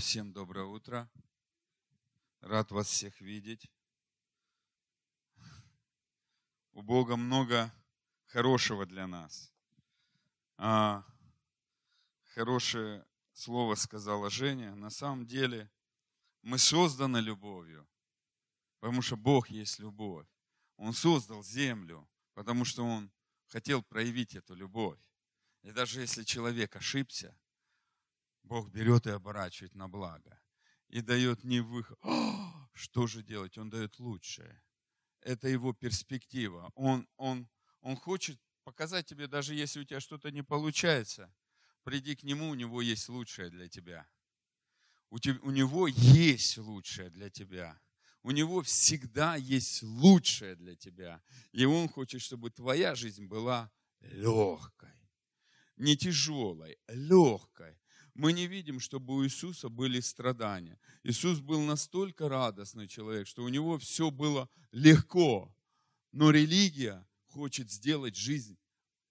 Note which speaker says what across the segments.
Speaker 1: Всем доброе утро. Рад вас всех видеть. У Бога много хорошего для нас. А, хорошее слово сказала Женя. На самом деле мы созданы любовью, потому что Бог есть любовь. Он создал землю, потому что Он хотел проявить эту любовь. И даже если человек ошибся, Бог берет и оборачивает на благо. И дает не выход. О, что же делать? Он дает лучшее. Это его перспектива. Он, он, он хочет показать тебе, даже если у тебя что-то не получается, приди к нему, у него есть лучшее для тебя. У, тебя, у него есть лучшее для тебя. У него всегда есть лучшее для тебя. И он хочет, чтобы твоя жизнь была легкой. Не тяжелой, легкой мы не видим, чтобы у Иисуса были страдания. Иисус был настолько радостный человек, что у него все было легко. Но религия хочет сделать жизнь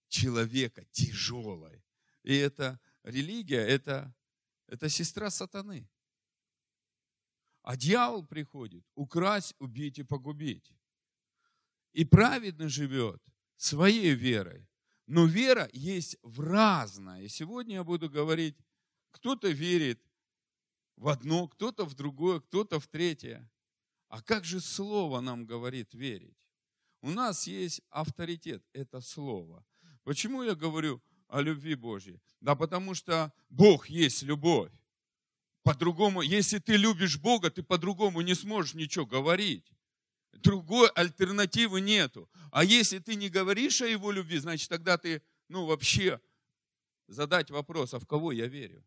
Speaker 1: человека тяжелой. И эта религия, это, это сестра сатаны. А дьявол приходит украсть, убить и погубить. И праведно живет своей верой. Но вера есть в разное. И сегодня я буду говорить кто-то верит в одно, кто-то в другое, кто-то в третье. А как же Слово нам говорит верить? У нас есть авторитет, это Слово. Почему я говорю о любви Божьей? Да потому что Бог есть любовь. По-другому, если ты любишь Бога, ты по-другому не сможешь ничего говорить. Другой альтернативы нету. А если ты не говоришь о Его любви, значит тогда ты, ну вообще, задать вопрос, а в кого я верю?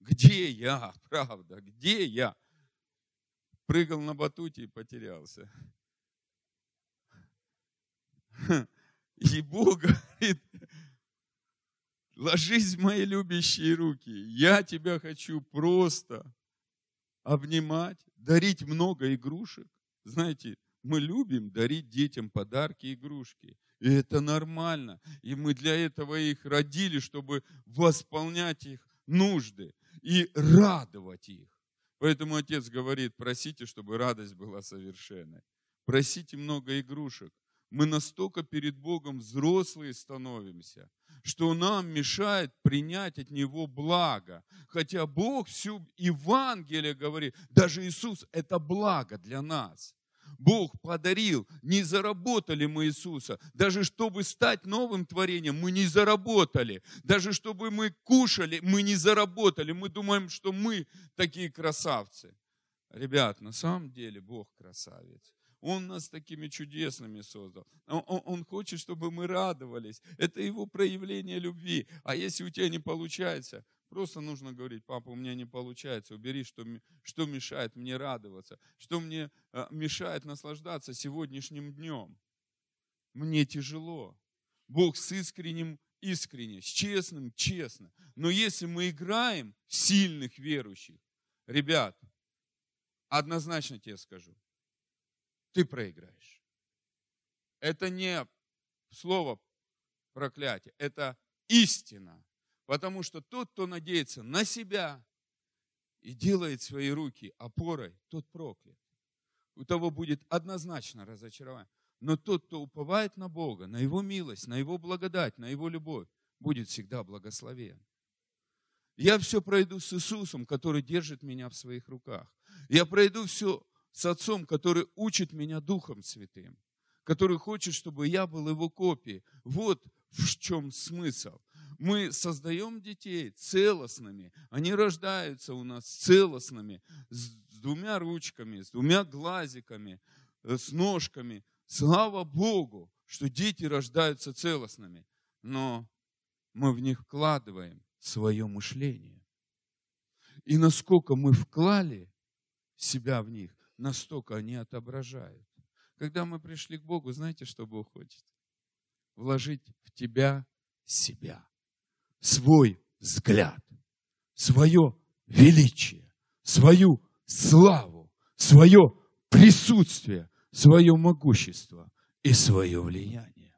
Speaker 1: Где я, правда, где я? Прыгал на батуте и потерялся. И Бог говорит, ложись в мои любящие руки. Я тебя хочу просто обнимать, дарить много игрушек. Знаете, мы любим дарить детям подарки, игрушки. И это нормально. И мы для этого их родили, чтобы восполнять их нужды и радовать их. Поэтому отец говорит, просите, чтобы радость была совершенной. Просите много игрушек. Мы настолько перед Богом взрослые становимся, что нам мешает принять от Него благо. Хотя Бог всю Евангелие говорит, даже Иисус – это благо для нас. Бог подарил, не заработали мы Иисуса. Даже чтобы стать новым творением, мы не заработали. Даже чтобы мы кушали, мы не заработали. Мы думаем, что мы такие красавцы. Ребят, на самом деле Бог красавец. Он нас такими чудесными создал. Он, он, хочет, чтобы мы радовались. Это его проявление любви. А если у тебя не получается, Просто нужно говорить, папа, у меня не получается, убери, что, что мешает мне радоваться, что мне а, мешает наслаждаться сегодняшним днем. Мне тяжело. Бог с искренним искренне, с честным честно. Но если мы играем сильных верующих, ребят, однозначно тебе скажу, ты проиграешь. Это не слово проклятие, это истина. Потому что тот, кто надеется на себя и делает свои руки опорой, тот проклят. У того будет однозначно разочарование. Но тот, кто уповает на Бога, на Его милость, на Его благодать, на Его любовь, будет всегда благословен. Я все пройду с Иисусом, который держит меня в своих руках. Я пройду все с Отцом, который учит меня Духом Святым, который хочет, чтобы я был Его копией. Вот в чем смысл мы создаем детей целостными. Они рождаются у нас целостными, с двумя ручками, с двумя глазиками, э, с ножками. Слава Богу, что дети рождаются целостными. Но мы в них вкладываем свое мышление. И насколько мы вклали себя в них, настолько они отображают. Когда мы пришли к Богу, знаете, что Бог хочет? Вложить в тебя себя свой взгляд, свое величие, свою славу, свое присутствие, свое могущество и свое влияние.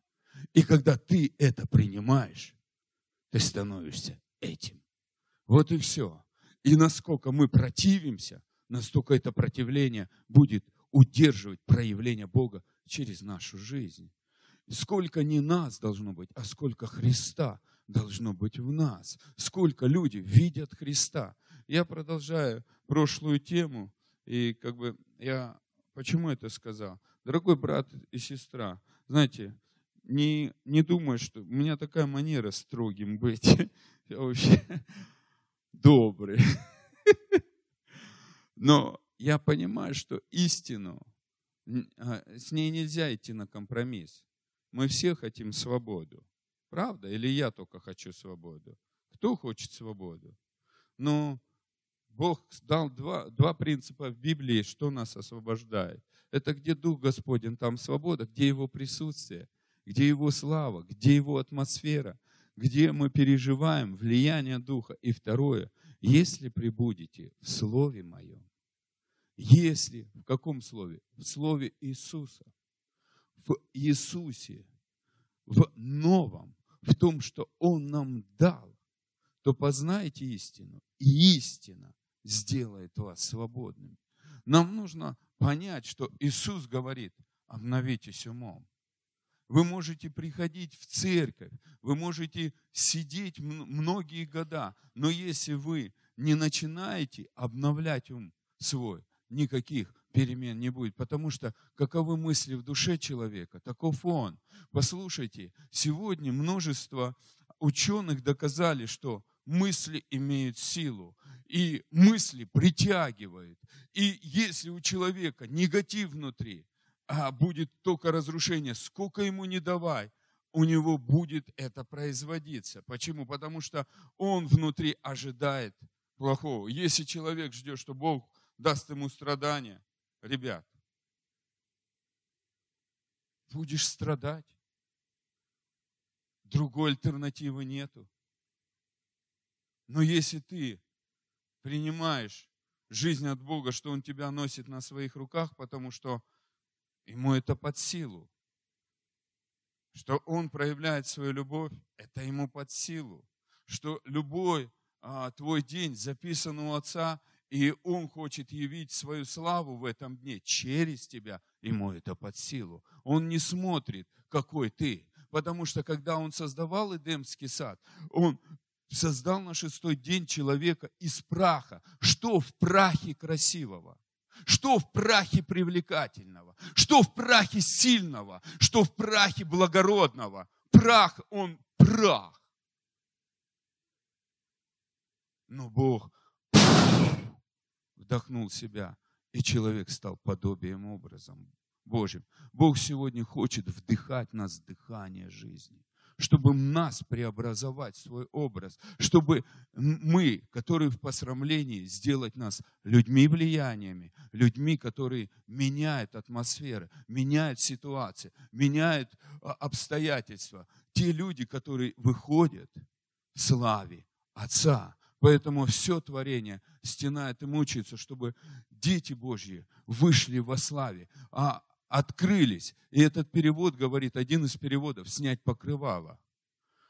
Speaker 1: И когда ты это принимаешь, ты становишься этим. Вот и все. И насколько мы противимся, настолько это противление будет удерживать проявление Бога через нашу жизнь. Сколько не нас должно быть, а сколько Христа должно быть в нас. Сколько люди видят Христа. Я продолжаю прошлую тему, и как бы я почему это сказал? Дорогой брат и сестра, знаете, не, не думай, что у меня такая манера строгим быть. Я вообще добрый. Но я понимаю, что истину, а, с ней нельзя идти на компромисс. Мы все хотим свободу. Правда? Или я только хочу свободу? Кто хочет свободу? Но Бог дал два, два принципа в Библии, что нас освобождает. Это где Дух Господень, там свобода, где Его присутствие, где Его слава, где Его атмосфера, где мы переживаем влияние Духа. И второе, если прибудете в Слове Моем, если, в каком слове? В слове Иисуса. В Иисусе, в новом, в том, что Он нам дал, то познайте истину, и истина сделает вас свободными. Нам нужно понять, что Иисус говорит, обновитесь умом. Вы можете приходить в церковь, вы можете сидеть многие года, но если вы не начинаете обновлять ум свой, никаких перемен не будет, потому что каковы мысли в душе человека, таков он. Послушайте, сегодня множество ученых доказали, что мысли имеют силу, и мысли притягивают. И если у человека негатив внутри, а будет только разрушение, сколько ему не давай, у него будет это производиться. Почему? Потому что он внутри ожидает плохого. Если человек ждет, что Бог даст ему страдания, ребят, будешь страдать. Другой альтернативы нету. Но если ты принимаешь жизнь от Бога, что Он тебя носит на своих руках, потому что Ему это под силу. Что Он проявляет свою любовь, это Ему под силу. Что любой а, твой день записан у Отца, и Он хочет явить свою славу в этом дне через тебя, Ему это под силу. Он не смотрит, какой ты. Потому что когда Он создавал Эдемский сад, Он создал на шестой день человека из праха. Что в прахе красивого? Что в прахе привлекательного? Что в прахе сильного? Что в прахе благородного? Прах, он прах. Но Бог вдохнул себя, и человек стал подобием образом Божьим. Бог сегодня хочет вдыхать нас дыхание жизни чтобы нас преобразовать свой образ, чтобы мы, которые в посрамлении, сделать нас людьми влияниями, людьми, которые меняют атмосферы, меняют ситуации, меняют а, обстоятельства. Те люди, которые выходят в славе Отца. Поэтому все творение стенает и мучается, чтобы дети Божьи вышли во славе. А открылись. И этот перевод говорит, один из переводов, снять покрывало,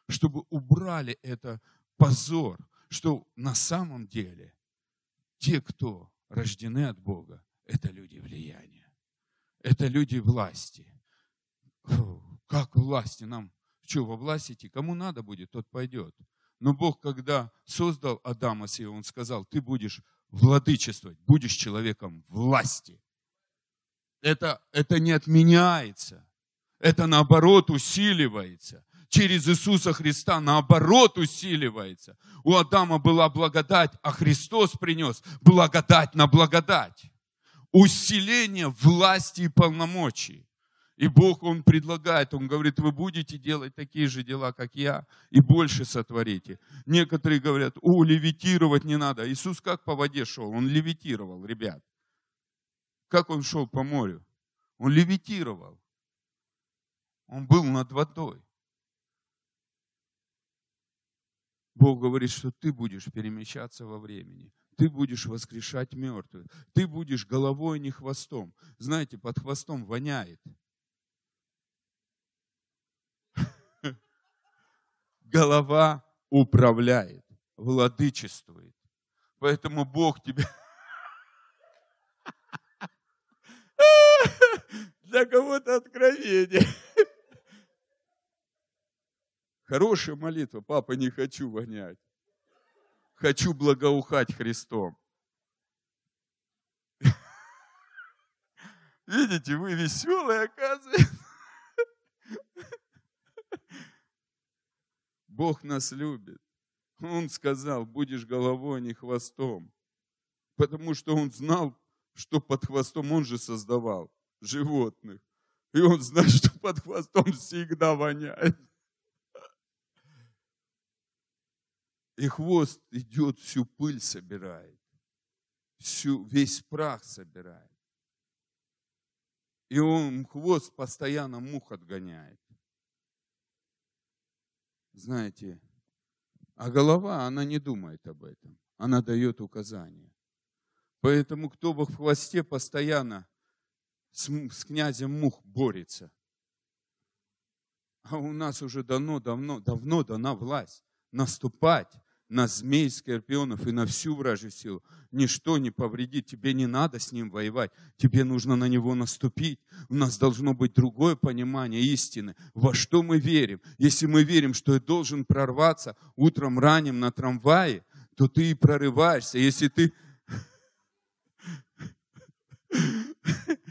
Speaker 1: чтобы убрали это позор, что на самом деле те, кто рождены от Бога, это люди влияния, это люди власти. Как власти нам? Что, во власти идти? Кому надо будет, тот пойдет. Но Бог, когда создал Адама с Он сказал, ты будешь владычествовать, будешь человеком власти это, это не отменяется. Это наоборот усиливается. Через Иисуса Христа наоборот усиливается. У Адама была благодать, а Христос принес благодать на благодать. Усиление власти и полномочий. И Бог, Он предлагает, Он говорит, вы будете делать такие же дела, как я, и больше сотворите. Некоторые говорят, о, левитировать не надо. Иисус как по воде шел? Он левитировал, ребят. Как он шел по морю? Он левитировал. Он был над водой. Бог говорит, что ты будешь перемещаться во времени. Ты будешь воскрешать мертвых. Ты будешь головой, а не хвостом. Знаете, под хвостом воняет. Голова управляет, владычествует. Поэтому Бог тебя... Для кого-то откровение. Хорошая молитва. Папа, не хочу вонять. Хочу благоухать Христом. Видите, вы веселые, оказывается. Бог нас любит. Он сказал, будешь головой, а не хвостом. Потому что он знал, что под хвостом он же создавал животных. И он знает, что под хвостом всегда воняет. И хвост идет, всю пыль собирает, всю, весь прах собирает. И он, хвост постоянно мух отгоняет. Знаете, а голова, она не думает об этом. Она дает указания. Поэтому кто бы в хвосте постоянно с, с князем мух борется. А у нас уже давно, давно, давно дана власть наступать на змей, скорпионов и на всю вражью силу. Ничто не повредит, тебе не надо с ним воевать, тебе нужно на него наступить. У нас должно быть другое понимание истины. Во что мы верим? Если мы верим, что я должен прорваться утром ранним на трамвае, то ты и прорываешься. Если ты...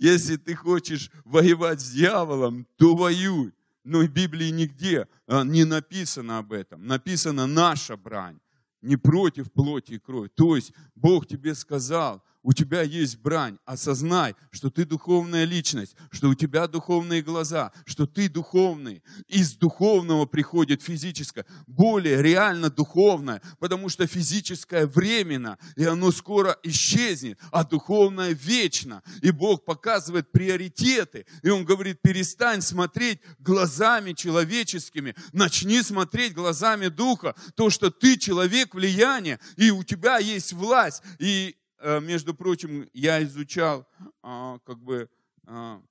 Speaker 1: Если ты хочешь воевать с дьяволом, то воюй. Но в Библии нигде а, не написано об этом. Написана наша брань, не против плоти и крови. То есть Бог тебе сказал, у тебя есть брань, осознай, что ты духовная личность, что у тебя духовные глаза, что ты духовный. Из духовного приходит физическое, более реально духовное, потому что физическое временно, и оно скоро исчезнет, а духовное вечно. И Бог показывает приоритеты, и Он говорит, перестань смотреть глазами человеческими, начни смотреть глазами Духа, то, что ты человек влияния, и у тебя есть власть, и между прочим, я изучал а, как бы а,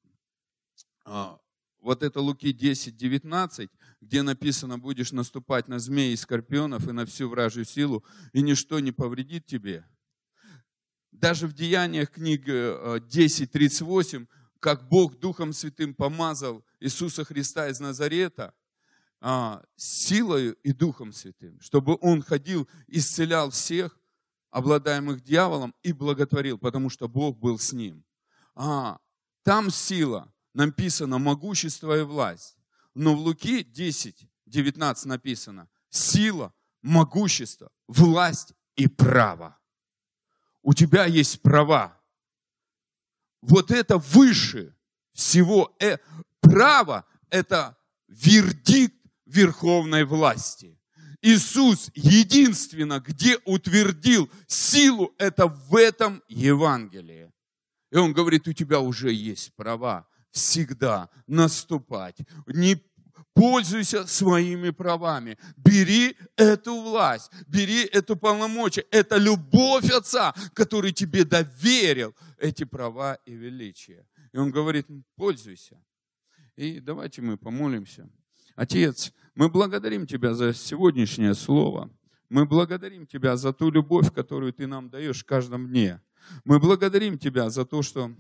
Speaker 1: а, вот это Луки 10, 19, где написано, будешь наступать на змеи и скорпионов и на всю вражью силу, и ничто не повредит тебе. Даже в Деяниях книги 10, 38, как Бог Духом Святым помазал Иисуса Христа из Назарета, силою и Духом Святым, чтобы Он ходил, исцелял всех, обладаемых дьяволом, и благотворил, потому что Бог был с ним. А, там сила, написано могущество и власть. Но в Луки 10, 19 написано сила, могущество, власть и право. У тебя есть права. Вот это выше всего. Э, право – это вердикт верховной власти. Иисус единственно, где утвердил силу, это в этом Евангелии. И он говорит, у тебя уже есть права всегда наступать. Не пользуйся своими правами. Бери эту власть, бери эту полномочия. Это любовь Отца, который тебе доверил эти права и величие. И он говорит, пользуйся. И давайте мы помолимся. Отец, мы благодарим Тебя за сегодняшнее слово. Мы благодарим Тебя за ту любовь, которую Ты нам даешь в каждом дне. Мы благодарим Тебя за то, что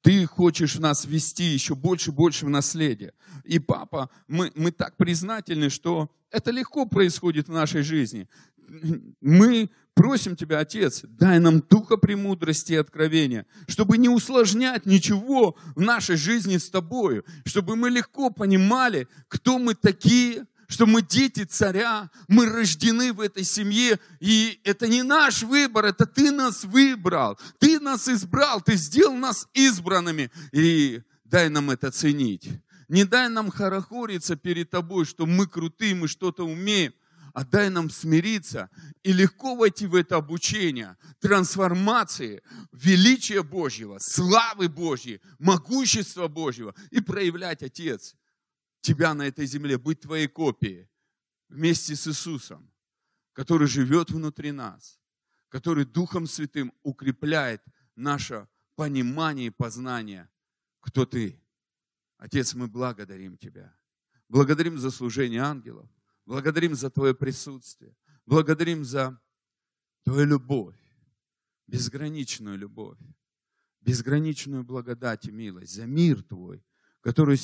Speaker 1: ты хочешь нас вести еще больше и больше в наследие. И, папа, мы, мы так признательны, что это легко происходит в нашей жизни. Мы просим Тебя, Отец, дай нам духа премудрости и откровения, чтобы не усложнять ничего в нашей жизни с Тобою, чтобы мы легко понимали, кто мы такие, что мы дети царя, мы рождены в этой семье, и это не наш выбор, это Ты нас выбрал, Ты нас избрал, Ты сделал нас избранными, и дай нам это ценить. Не дай нам хорохориться перед Тобой, что мы крутые, мы что-то умеем, а дай нам смириться и легко войти в это обучение, трансформации, величия Божьего, славы Божьей, могущества Божьего и проявлять, Отец, Тебя на этой земле, быть Твоей копией вместе с Иисусом, который живет внутри нас, который Духом Святым укрепляет наше понимание и познание, кто Ты. Отец, мы благодарим Тебя. Благодарим за служение ангелов. Благодарим за Твое присутствие. Благодарим за Твою любовь, безграничную любовь, безграничную благодать и милость, за мир Твой, который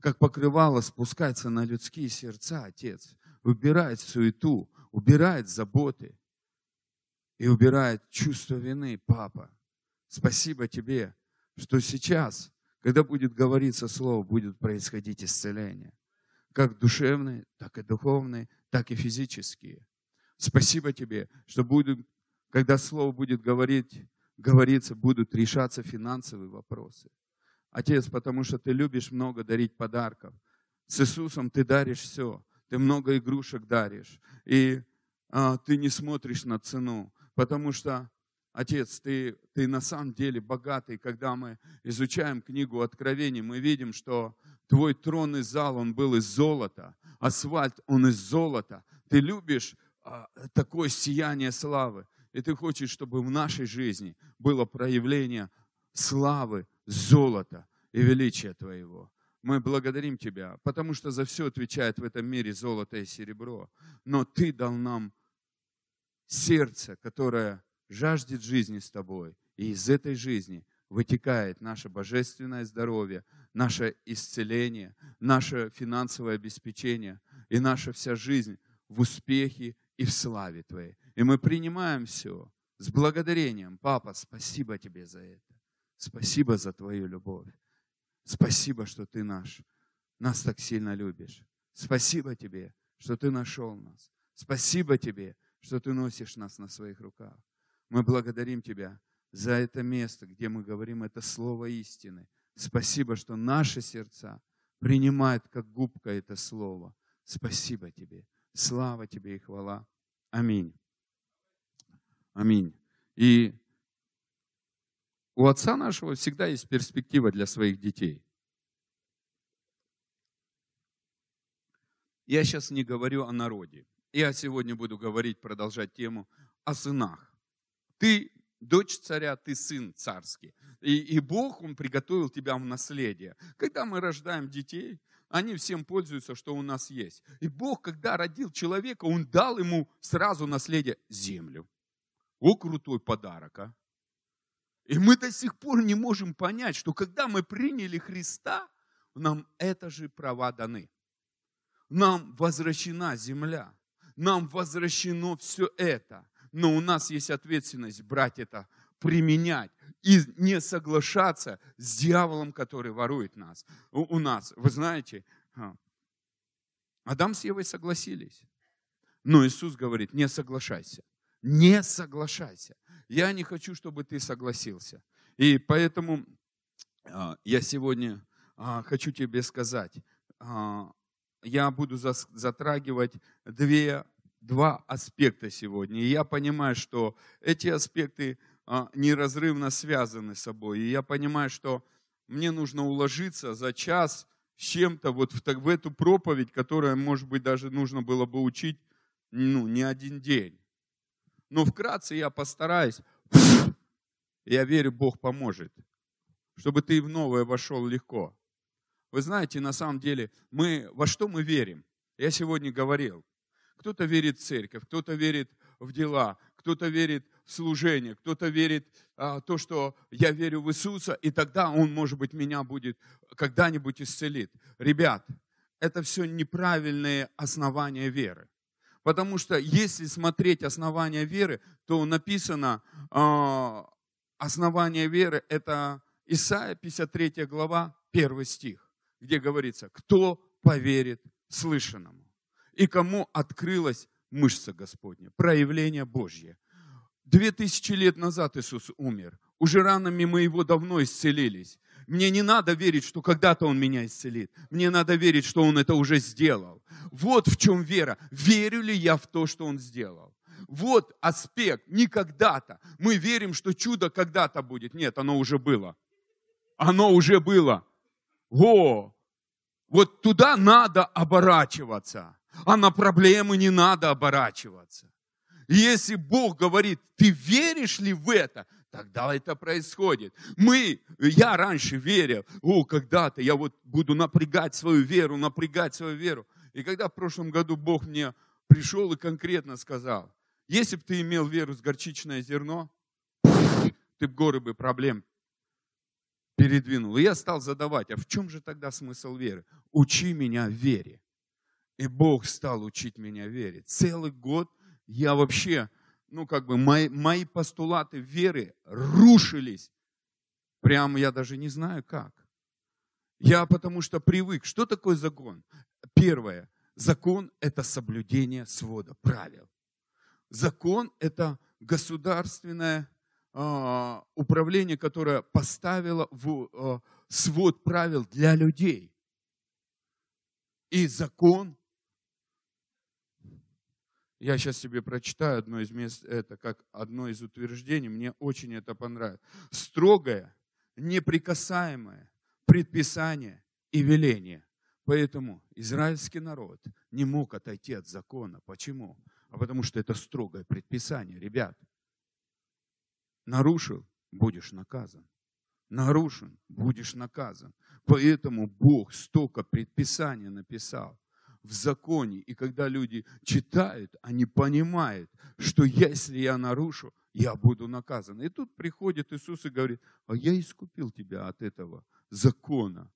Speaker 1: как покрывало спускается на людские сердца, Отец, убирает суету, убирает заботы и убирает чувство вины, Папа. Спасибо Тебе, что сейчас, когда будет говориться Слово, будет происходить исцеление. Как душевные, так и духовные, так и физические. Спасибо Тебе, что будет, когда Слово будет говорить, говориться, будут решаться финансовые вопросы. Отец, потому что Ты любишь много дарить подарков. С Иисусом Ты даришь все. Ты много игрушек даришь. И а, Ты не смотришь на цену, потому что Отец, ты, ты на самом деле богатый. Когда мы изучаем книгу Откровений, мы видим, что твой тронный зал, он был из золота. Асфальт, он из золота. Ты любишь а, такое сияние славы. И ты хочешь, чтобы в нашей жизни было проявление славы, золота и величия Твоего. Мы благодарим Тебя, потому что за все отвечает в этом мире золото и серебро. Но Ты дал нам сердце, которое жаждет жизни с Тобой. И из этой жизни вытекает наше божественное здоровье, наше исцеление, наше финансовое обеспечение и наша вся жизнь в успехе и в славе Твоей. И мы принимаем все с благодарением. Папа, спасибо Тебе за это. Спасибо за Твою любовь. Спасибо, что Ты наш. Нас так сильно любишь. Спасибо Тебе, что Ты нашел нас. Спасибо Тебе, что Ты носишь нас на своих руках. Мы благодарим Тебя за это место, где мы говорим это слово истины. Спасибо, что наши сердца принимают как губка это слово. Спасибо Тебе. Слава Тебе и хвала. Аминь. Аминь. И у отца нашего всегда есть перспектива для своих детей. Я сейчас не говорю о народе. Я сегодня буду говорить, продолжать тему о сынах. Ты дочь царя, ты сын царский. И, и Бог, Он приготовил тебя в наследие. Когда мы рождаем детей, они всем пользуются, что у нас есть. И Бог, когда родил человека, Он дал ему сразу наследие землю. О, крутой подарок, а! И мы до сих пор не можем понять, что когда мы приняли Христа, нам это же права даны. Нам возвращена земля. Нам возвращено все это но у нас есть ответственность брать это, применять и не соглашаться с дьяволом, который ворует нас. У, у нас, вы знаете, а, Адам с Евой согласились. Но Иисус говорит, не соглашайся. Не соглашайся. Я не хочу, чтобы ты согласился. И поэтому а, я сегодня а, хочу тебе сказать, я буду затрагивать две два аспекта сегодня. И я понимаю, что эти аспекты а, неразрывно связаны с собой. И я понимаю, что мне нужно уложиться за час с чем-то вот в, в эту проповедь, которая, может быть, даже нужно было бы учить ну, не один день. Но вкратце я постараюсь. Я верю, Бог поможет, чтобы ты в новое вошел легко. Вы знаете, на самом деле, мы, во что мы верим? Я сегодня говорил, кто-то верит в церковь, кто-то верит в дела, кто-то верит в служение, кто-то верит а, то, что я верю в Иисуса, и тогда Он, может быть, меня будет когда-нибудь исцелит. Ребят, это все неправильные основания веры. Потому что если смотреть основания веры, то написано, э, основание веры это Исайя 53 глава, 1 стих, где говорится, кто поверит слышанному и кому открылась мышца Господня, проявление Божье. Две тысячи лет назад Иисус умер. Уже ранами мы его давно исцелились. Мне не надо верить, что когда-то Он меня исцелит. Мне надо верить, что Он это уже сделал. Вот в чем вера. Верю ли я в то, что Он сделал? Вот аспект. Не когда-то. Мы верим, что чудо когда-то будет. Нет, оно уже было. Оно уже было. О, вот туда надо оборачиваться а на проблемы не надо оборачиваться. если Бог говорит, ты веришь ли в это, тогда это происходит. Мы, я раньше верил, о, когда-то я вот буду напрягать свою веру, напрягать свою веру. И когда в прошлом году Бог мне пришел и конкретно сказал, Если бы ты имел веру с горчичное зерно, ты бы горы бы проблем передвинул. И я стал задавать, а в чем же тогда смысл веры? Учи меня вере. И Бог стал учить меня вере. Целый год я вообще, ну как бы, мои, мои постулаты веры рушились. Прямо я даже не знаю как. Я потому что привык. Что такое закон? Первое. Закон – это соблюдение свода правил. Закон – это государственное э, управление, которое поставило в э, свод правил для людей. И закон, я сейчас себе прочитаю одно из мест, это как одно из утверждений, мне очень это понравилось. Строгое, неприкасаемое предписание и веление. Поэтому израильский народ не мог отойти от закона. Почему? а потому что это строгое предписание, ребят. Нарушил, будешь наказан. Нарушен, будешь наказан. Поэтому Бог столько предписаний написал в законе. И когда люди читают, они понимают, что если я нарушу, я буду наказан. И тут приходит Иисус и говорит, а я искупил тебя от этого закона.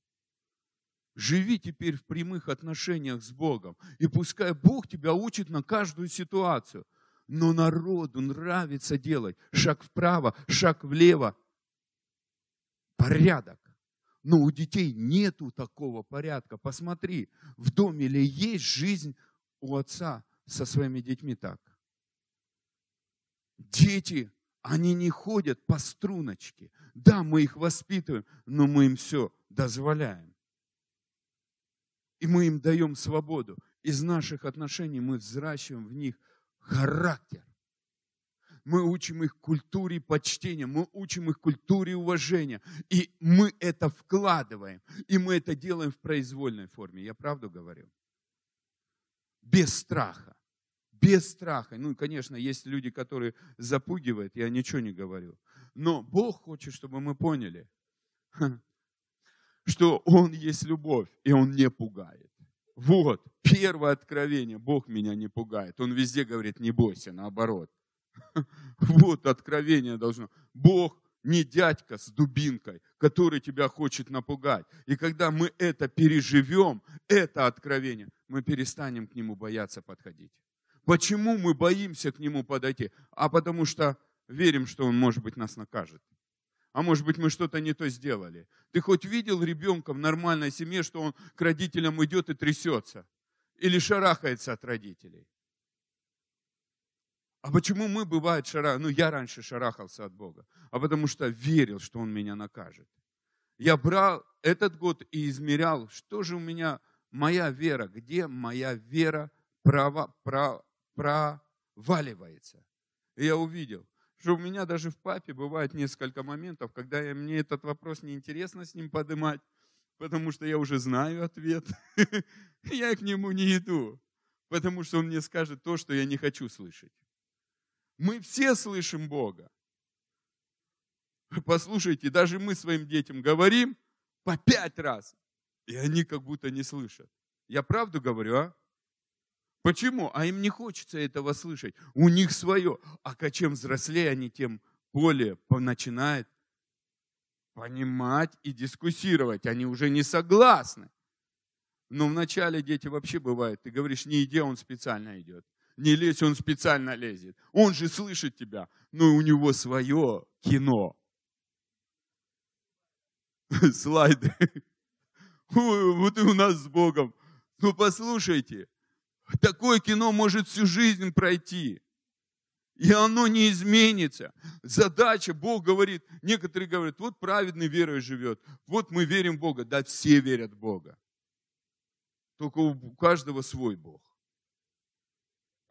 Speaker 1: Живи теперь в прямых отношениях с Богом. И пускай Бог тебя учит на каждую ситуацию. Но народу нравится делать шаг вправо, шаг влево. Порядок. Но у детей нету такого порядка. Посмотри, в доме ли есть жизнь у отца со своими детьми так? Дети, они не ходят по струночке. Да, мы их воспитываем, но мы им все дозволяем и мы им даем свободу. Из наших отношений мы взращиваем в них характер. Мы учим их культуре почтения, мы учим их культуре уважения. И мы это вкладываем. И мы это делаем в произвольной форме. Я правду говорю? Без страха. Без страха. Ну, конечно, есть люди, которые запугивают, я ничего не говорю. Но Бог хочет, чтобы мы поняли, что Он есть любовь, и Он не пугает. Вот, первое откровение. Бог меня не пугает. Он везде говорит, не бойся, наоборот. Вот откровение должно. Бог не дядька с дубинкой, который тебя хочет напугать. И когда мы это переживем, это откровение, мы перестанем к нему бояться подходить. Почему мы боимся к нему подойти? А потому что верим, что он, может быть, нас накажет. А может быть, мы что-то не то сделали. Ты хоть видел ребенка в нормальной семье, что он к родителям идет и трясется? Или шарахается от родителей? А почему мы, бывает, шара... Ну, я раньше шарахался от Бога. А потому что верил, что Он меня накажет. Я брал этот год и измерял, что же у меня, моя вера, где моя вера право, право, проваливается. И я увидел, что у меня даже в папе бывает несколько моментов, когда я, мне этот вопрос неинтересно с ним поднимать, потому что я уже знаю ответ. Я к нему не иду, потому что он мне скажет то, что я не хочу слышать. Мы все слышим Бога. Послушайте, даже мы своим детям говорим по пять раз, и они как будто не слышат. Я правду говорю, а? Почему? А им не хочется этого слышать. У них свое. А чем взрослее они, тем более начинают понимать и дискуссировать. Они уже не согласны. Но вначале дети вообще бывают. Ты говоришь, не иди, он специально идет. Не лезь, он специально лезет. Он же слышит тебя. Но у него свое кино. Слайды. Вот и у нас с Богом. Ну послушайте, Такое кино может всю жизнь пройти. И оно не изменится. Задача, Бог говорит, некоторые говорят, вот праведный верой живет, вот мы верим в Бога. Да, все верят в Бога. Только у каждого свой Бог.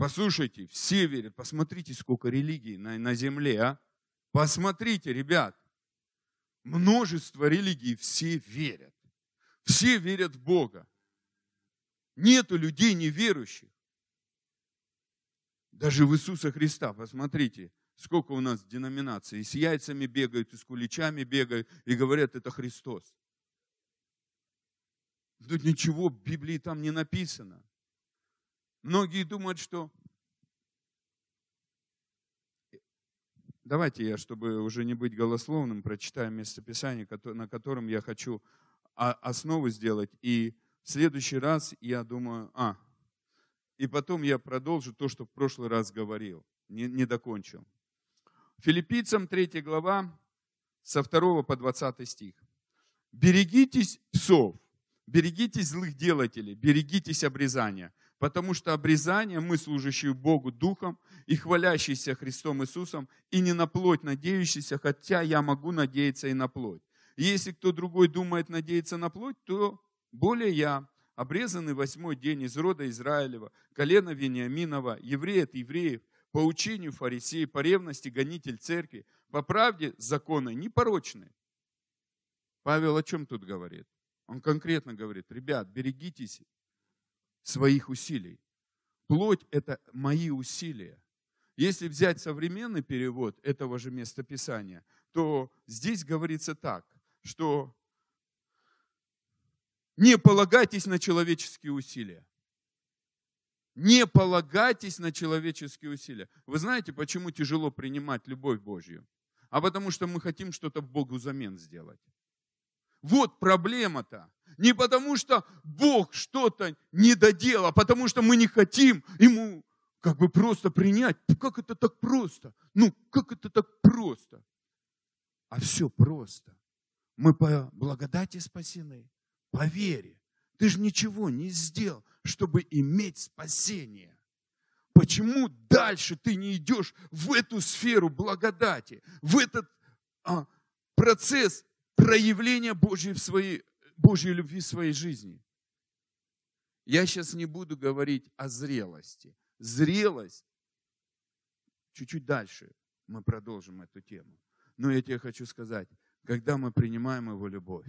Speaker 1: Послушайте, все верят. Посмотрите, сколько религий на, на земле, а? Посмотрите, ребят. Множество религий, все верят. Все верят в Бога. Нету людей неверующих. Даже в Иисуса Христа, посмотрите, сколько у нас деноминаций. И с яйцами бегают, и с куличами бегают, и говорят, это Христос. Тут ничего в Библии там не написано. Многие думают, что давайте я, чтобы уже не быть голословным, прочитаю местописание, на котором я хочу основу сделать. И в следующий раз я думаю, а, и потом я продолжу то, что в прошлый раз говорил, не, не докончил. Филиппийцам 3 глава, со 2 по 20 стих. «Берегитесь псов, берегитесь злых делателей, берегитесь обрезания, потому что обрезание мы, служащие Богу Духом и хвалящиеся Христом Иисусом, и не на плоть надеющиеся, хотя я могу надеяться и на плоть. Если кто другой думает надеяться на плоть, то более я, обрезанный восьмой день из рода Израилева, колена Вениаминова, еврей от евреев, по учению фарисея, по ревности гонитель церкви, по правде закона непорочный. Павел о чем тут говорит? Он конкретно говорит, ребят, берегитесь своих усилий. Плоть – это мои усилия. Если взять современный перевод этого же местописания, то здесь говорится так, что не полагайтесь на человеческие усилия. Не полагайтесь на человеческие усилия. Вы знаете, почему тяжело принимать любовь Божью? А потому что мы хотим что-то Богу взамен сделать. Вот проблема-то. Не потому что Бог что-то не доделал, а потому что мы не хотим Ему как бы просто принять. Как это так просто? Ну, как это так просто? А все просто. Мы по благодати спасены, по вере. Ты же ничего не сделал чтобы иметь спасение. Почему дальше ты не идешь в эту сферу благодати, в этот а, процесс проявления Божьей, в своей, Божьей любви в своей жизни? Я сейчас не буду говорить о зрелости. Зрелость, чуть-чуть дальше мы продолжим эту тему. Но я тебе хочу сказать, когда мы принимаем Его любовь,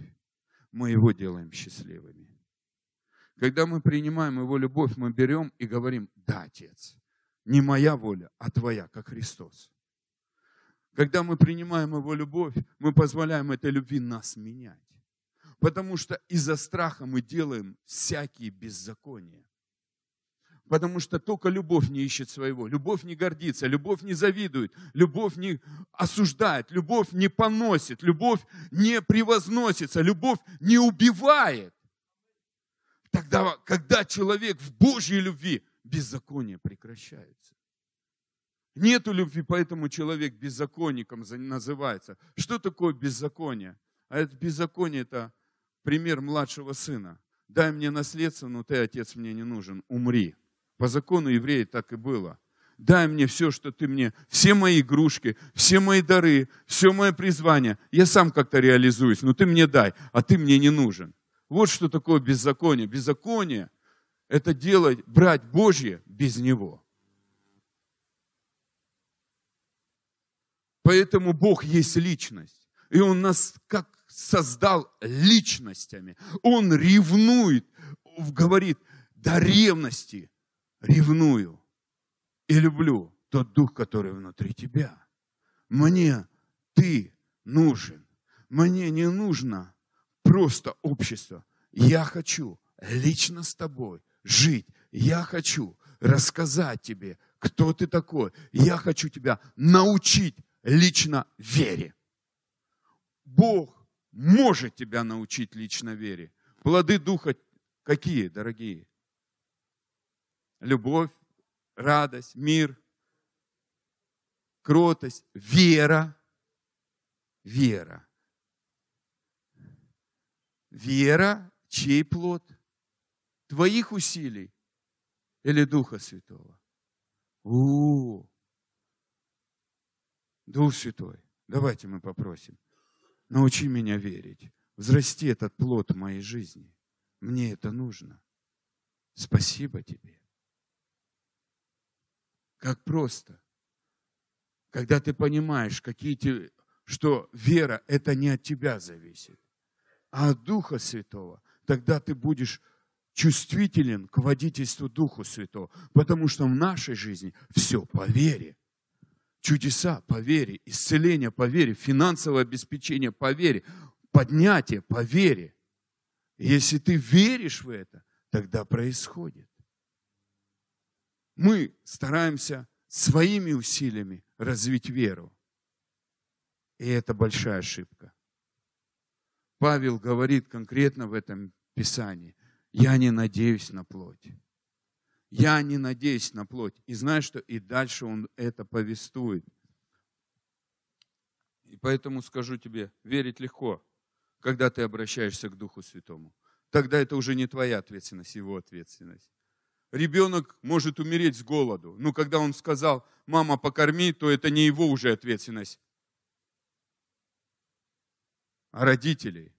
Speaker 1: мы Его делаем счастливыми. Когда мы принимаем Его любовь, мы берем и говорим, да, Отец, не моя воля, а Твоя, как Христос. Когда мы принимаем Его любовь, мы позволяем этой любви нас менять. Потому что из-за страха мы делаем всякие беззакония. Потому что только любовь не ищет своего. Любовь не гордится, любовь не завидует, любовь не осуждает, любовь не поносит, любовь не превозносится, любовь не убивает. Тогда, когда человек в Божьей любви, беззаконие прекращается. Нету любви, поэтому человек беззаконником называется. Что такое беззаконие? А это беззаконие, это пример младшего сына. Дай мне наследство, но ты, отец, мне не нужен. Умри. По закону еврея так и было. Дай мне все, что ты мне, все мои игрушки, все мои дары, все мое призвание. Я сам как-то реализуюсь, но ты мне дай, а ты мне не нужен. Вот что такое беззаконие. Беззаконие – это делать, брать Божье без Него. Поэтому Бог есть личность. И Он нас как создал личностями. Он ревнует, говорит, до ревности ревную и люблю тот дух, который внутри тебя. Мне ты нужен. Мне не нужно просто общество. Я хочу лично с тобой жить. Я хочу рассказать тебе, кто ты такой. Я хочу тебя научить лично вере. Бог может тебя научить лично вере. Плоды Духа какие, дорогие? Любовь, радость, мир, кротость, вера. Вера. Вера, чей плод? Твоих усилий или Духа Святого? У, -у, -у. Дух Святой, давайте мы попросим. Научи меня верить. Взрасти этот плод в моей жизни. Мне это нужно. Спасибо тебе. Как просто. Когда ты понимаешь, какие те, что вера, это не от тебя зависит а от Духа Святого, тогда ты будешь чувствителен к водительству Духу Святого, потому что в нашей жизни все по вере. Чудеса по вере, исцеление по вере, финансовое обеспечение по вере, поднятие по вере. если ты веришь в это, тогда происходит. Мы стараемся своими усилиями развить веру. И это большая ошибка. Павел говорит конкретно в этом Писании, я не надеюсь на плоть. Я не надеюсь на плоть. И знаешь что? И дальше он это повествует. И поэтому скажу тебе, верить легко, когда ты обращаешься к Духу Святому. Тогда это уже не твоя ответственность, его ответственность. Ребенок может умереть с голоду. Но когда он сказал, мама, покорми, то это не его уже ответственность, а родителей.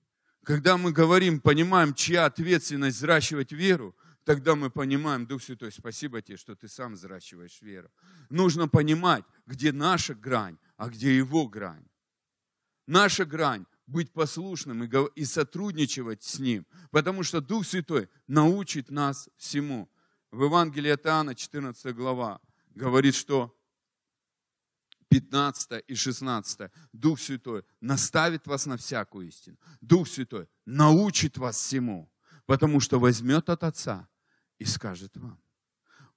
Speaker 1: Когда мы говорим, понимаем, чья ответственность взращивать веру, тогда мы понимаем, Дух Святой, спасибо тебе, что ты сам взращиваешь веру. Нужно понимать, где наша грань, а где его грань. Наша грань быть послушным и сотрудничать с Ним, потому что Дух Святой научит нас всему. В Евангелии от Иоанна, 14 глава, говорит, что 15 и 16. Дух Святой наставит вас на всякую истину. Дух Святой научит вас всему, потому что возьмет от Отца и скажет вам.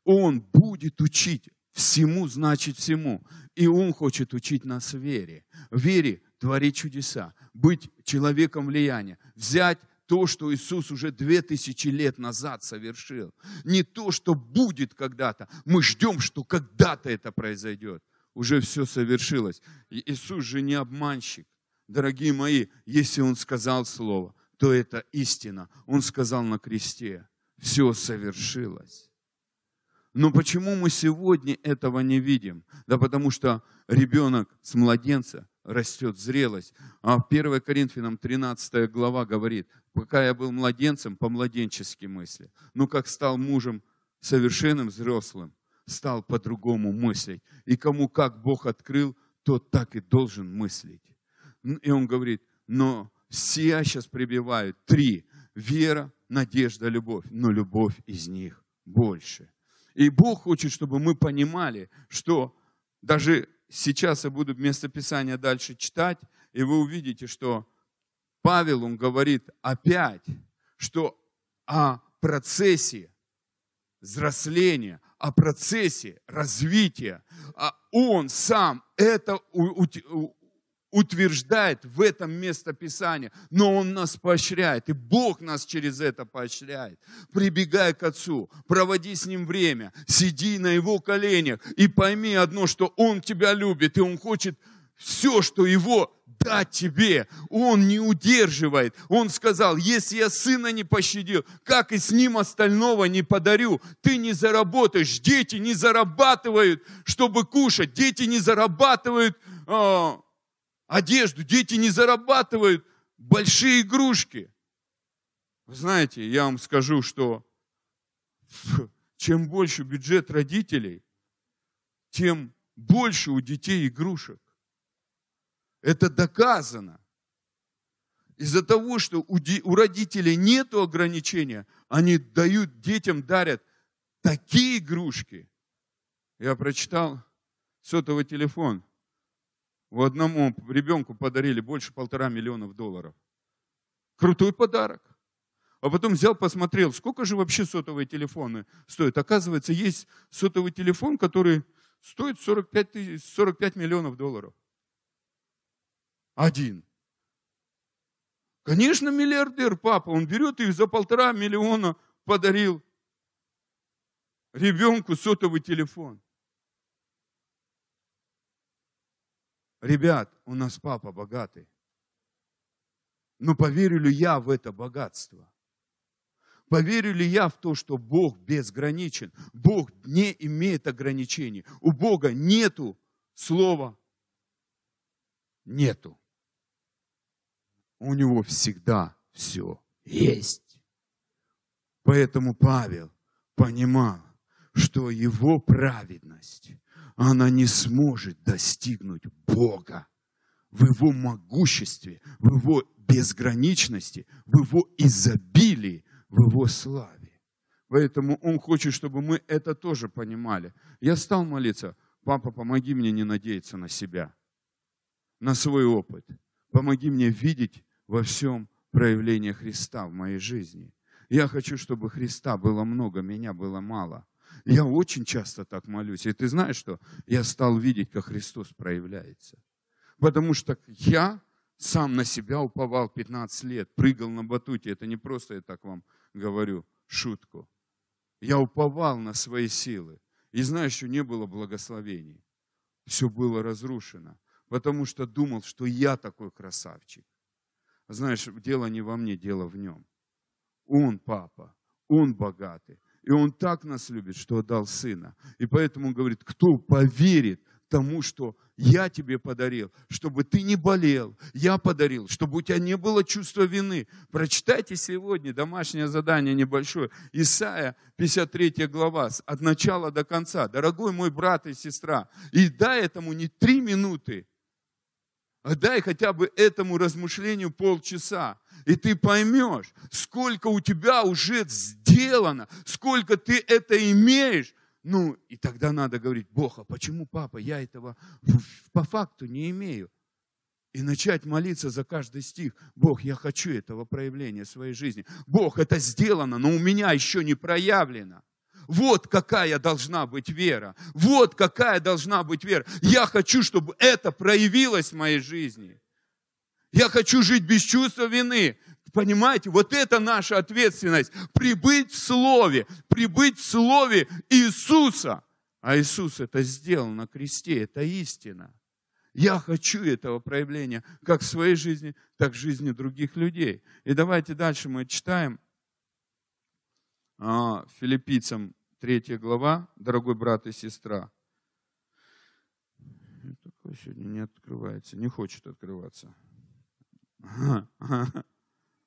Speaker 1: Он будет учить всему, значит всему. И Он хочет учить нас вере. Вере творить чудеса, быть человеком влияния, взять то, что Иисус уже две тысячи лет назад совершил. Не то, что будет когда-то. Мы ждем, что когда-то это произойдет уже все совершилось. Иисус же не обманщик. Дорогие мои, если Он сказал Слово, то это истина. Он сказал на кресте, все совершилось. Но почему мы сегодня этого не видим? Да потому что ребенок с младенца растет зрелость. А 1 Коринфянам 13 глава говорит, пока я был младенцем, по младенчески мысли. Но как стал мужем совершенным, взрослым, стал по-другому мыслить. И кому как Бог открыл, тот так и должен мыслить. И он говорит, но все сейчас прибивают три. Вера, надежда, любовь. Но любовь из них больше. И Бог хочет, чтобы мы понимали, что даже сейчас я буду местописание дальше читать, и вы увидите, что Павел, он говорит опять, что о процессе взросления, о процессе развития. А он сам это утверждает в этом местописании, но Он нас поощряет, и Бог нас через это поощряет. Прибегай к Отцу, проводи с Ним время, сиди на Его коленях и пойми одно, что Он тебя любит, и Он хочет все, что Его дать тебе. Он не удерживает. Он сказал, если я сына не пощадил, как и с ним остального не подарю. Ты не заработаешь. Дети не зарабатывают, чтобы кушать. Дети не зарабатывают э, одежду. Дети не зарабатывают большие игрушки. Вы знаете, я вам скажу, что чем больше бюджет родителей, тем больше у детей игрушек. Это доказано. Из-за того, что у родителей нет ограничения, они дают детям, дарят такие игрушки. Я прочитал сотовый телефон. У одному ребенку подарили больше полтора миллионов долларов. Крутой подарок. А потом взял, посмотрел, сколько же вообще сотовые телефоны стоят. Оказывается, есть сотовый телефон, который стоит 45, тысяч, 45 миллионов долларов. Один. Конечно, миллиардер папа, он берет и за полтора миллиона подарил ребенку сотовый телефон. Ребят, у нас папа богатый. Но поверю ли я в это богатство? Поверю ли я в то, что Бог безграничен? Бог не имеет ограничений. У Бога нету слова нету у него всегда все есть. Поэтому Павел понимал, что его праведность, она не сможет достигнуть Бога в его могуществе, в его безграничности, в его изобилии, в его славе. Поэтому он хочет, чтобы мы это тоже понимали. Я стал молиться, папа, помоги мне не надеяться на себя, на свой опыт. Помоги мне видеть во всем проявление Христа в моей жизни. Я хочу, чтобы Христа было много, меня было мало. Я очень часто так молюсь. И ты знаешь, что я стал видеть, как Христос проявляется. Потому что я сам на себя уповал 15 лет, прыгал на батуте. Это не просто я так вам говорю, шутку. Я уповал на свои силы. И знаешь, что не было благословений. Все было разрушено. Потому что думал, что я такой красавчик. Знаешь, дело не во мне, дело в нем. Он папа, он богатый. И он так нас любит, что отдал сына. И поэтому он говорит, кто поверит тому, что я тебе подарил, чтобы ты не болел. Я подарил, чтобы у тебя не было чувства вины. Прочитайте сегодня домашнее задание небольшое. Исайя, 53 глава, от начала до конца. Дорогой мой брат и сестра, и дай этому не три минуты, дай хотя бы этому размышлению полчаса. И ты поймешь, сколько у тебя уже сделано, сколько ты это имеешь, ну, и тогда надо говорить, Бог, а почему, папа, я этого по факту не имею? И начать молиться за каждый стих. Бог, я хочу этого проявления в своей жизни. Бог, это сделано, но у меня еще не проявлено. Вот какая должна быть вера. Вот какая должна быть вера. Я хочу, чтобы это проявилось в моей жизни. Я хочу жить без чувства вины. Понимаете, вот это наша ответственность. Прибыть в Слове, прибыть в Слове Иисуса. А Иисус это сделал на кресте, это истина. Я хочу этого проявления как в своей жизни, так в жизни других людей. И давайте дальше мы читаем а, Филиппийцам 3 глава, дорогой брат и сестра. Такое сегодня не открывается, не хочет открываться.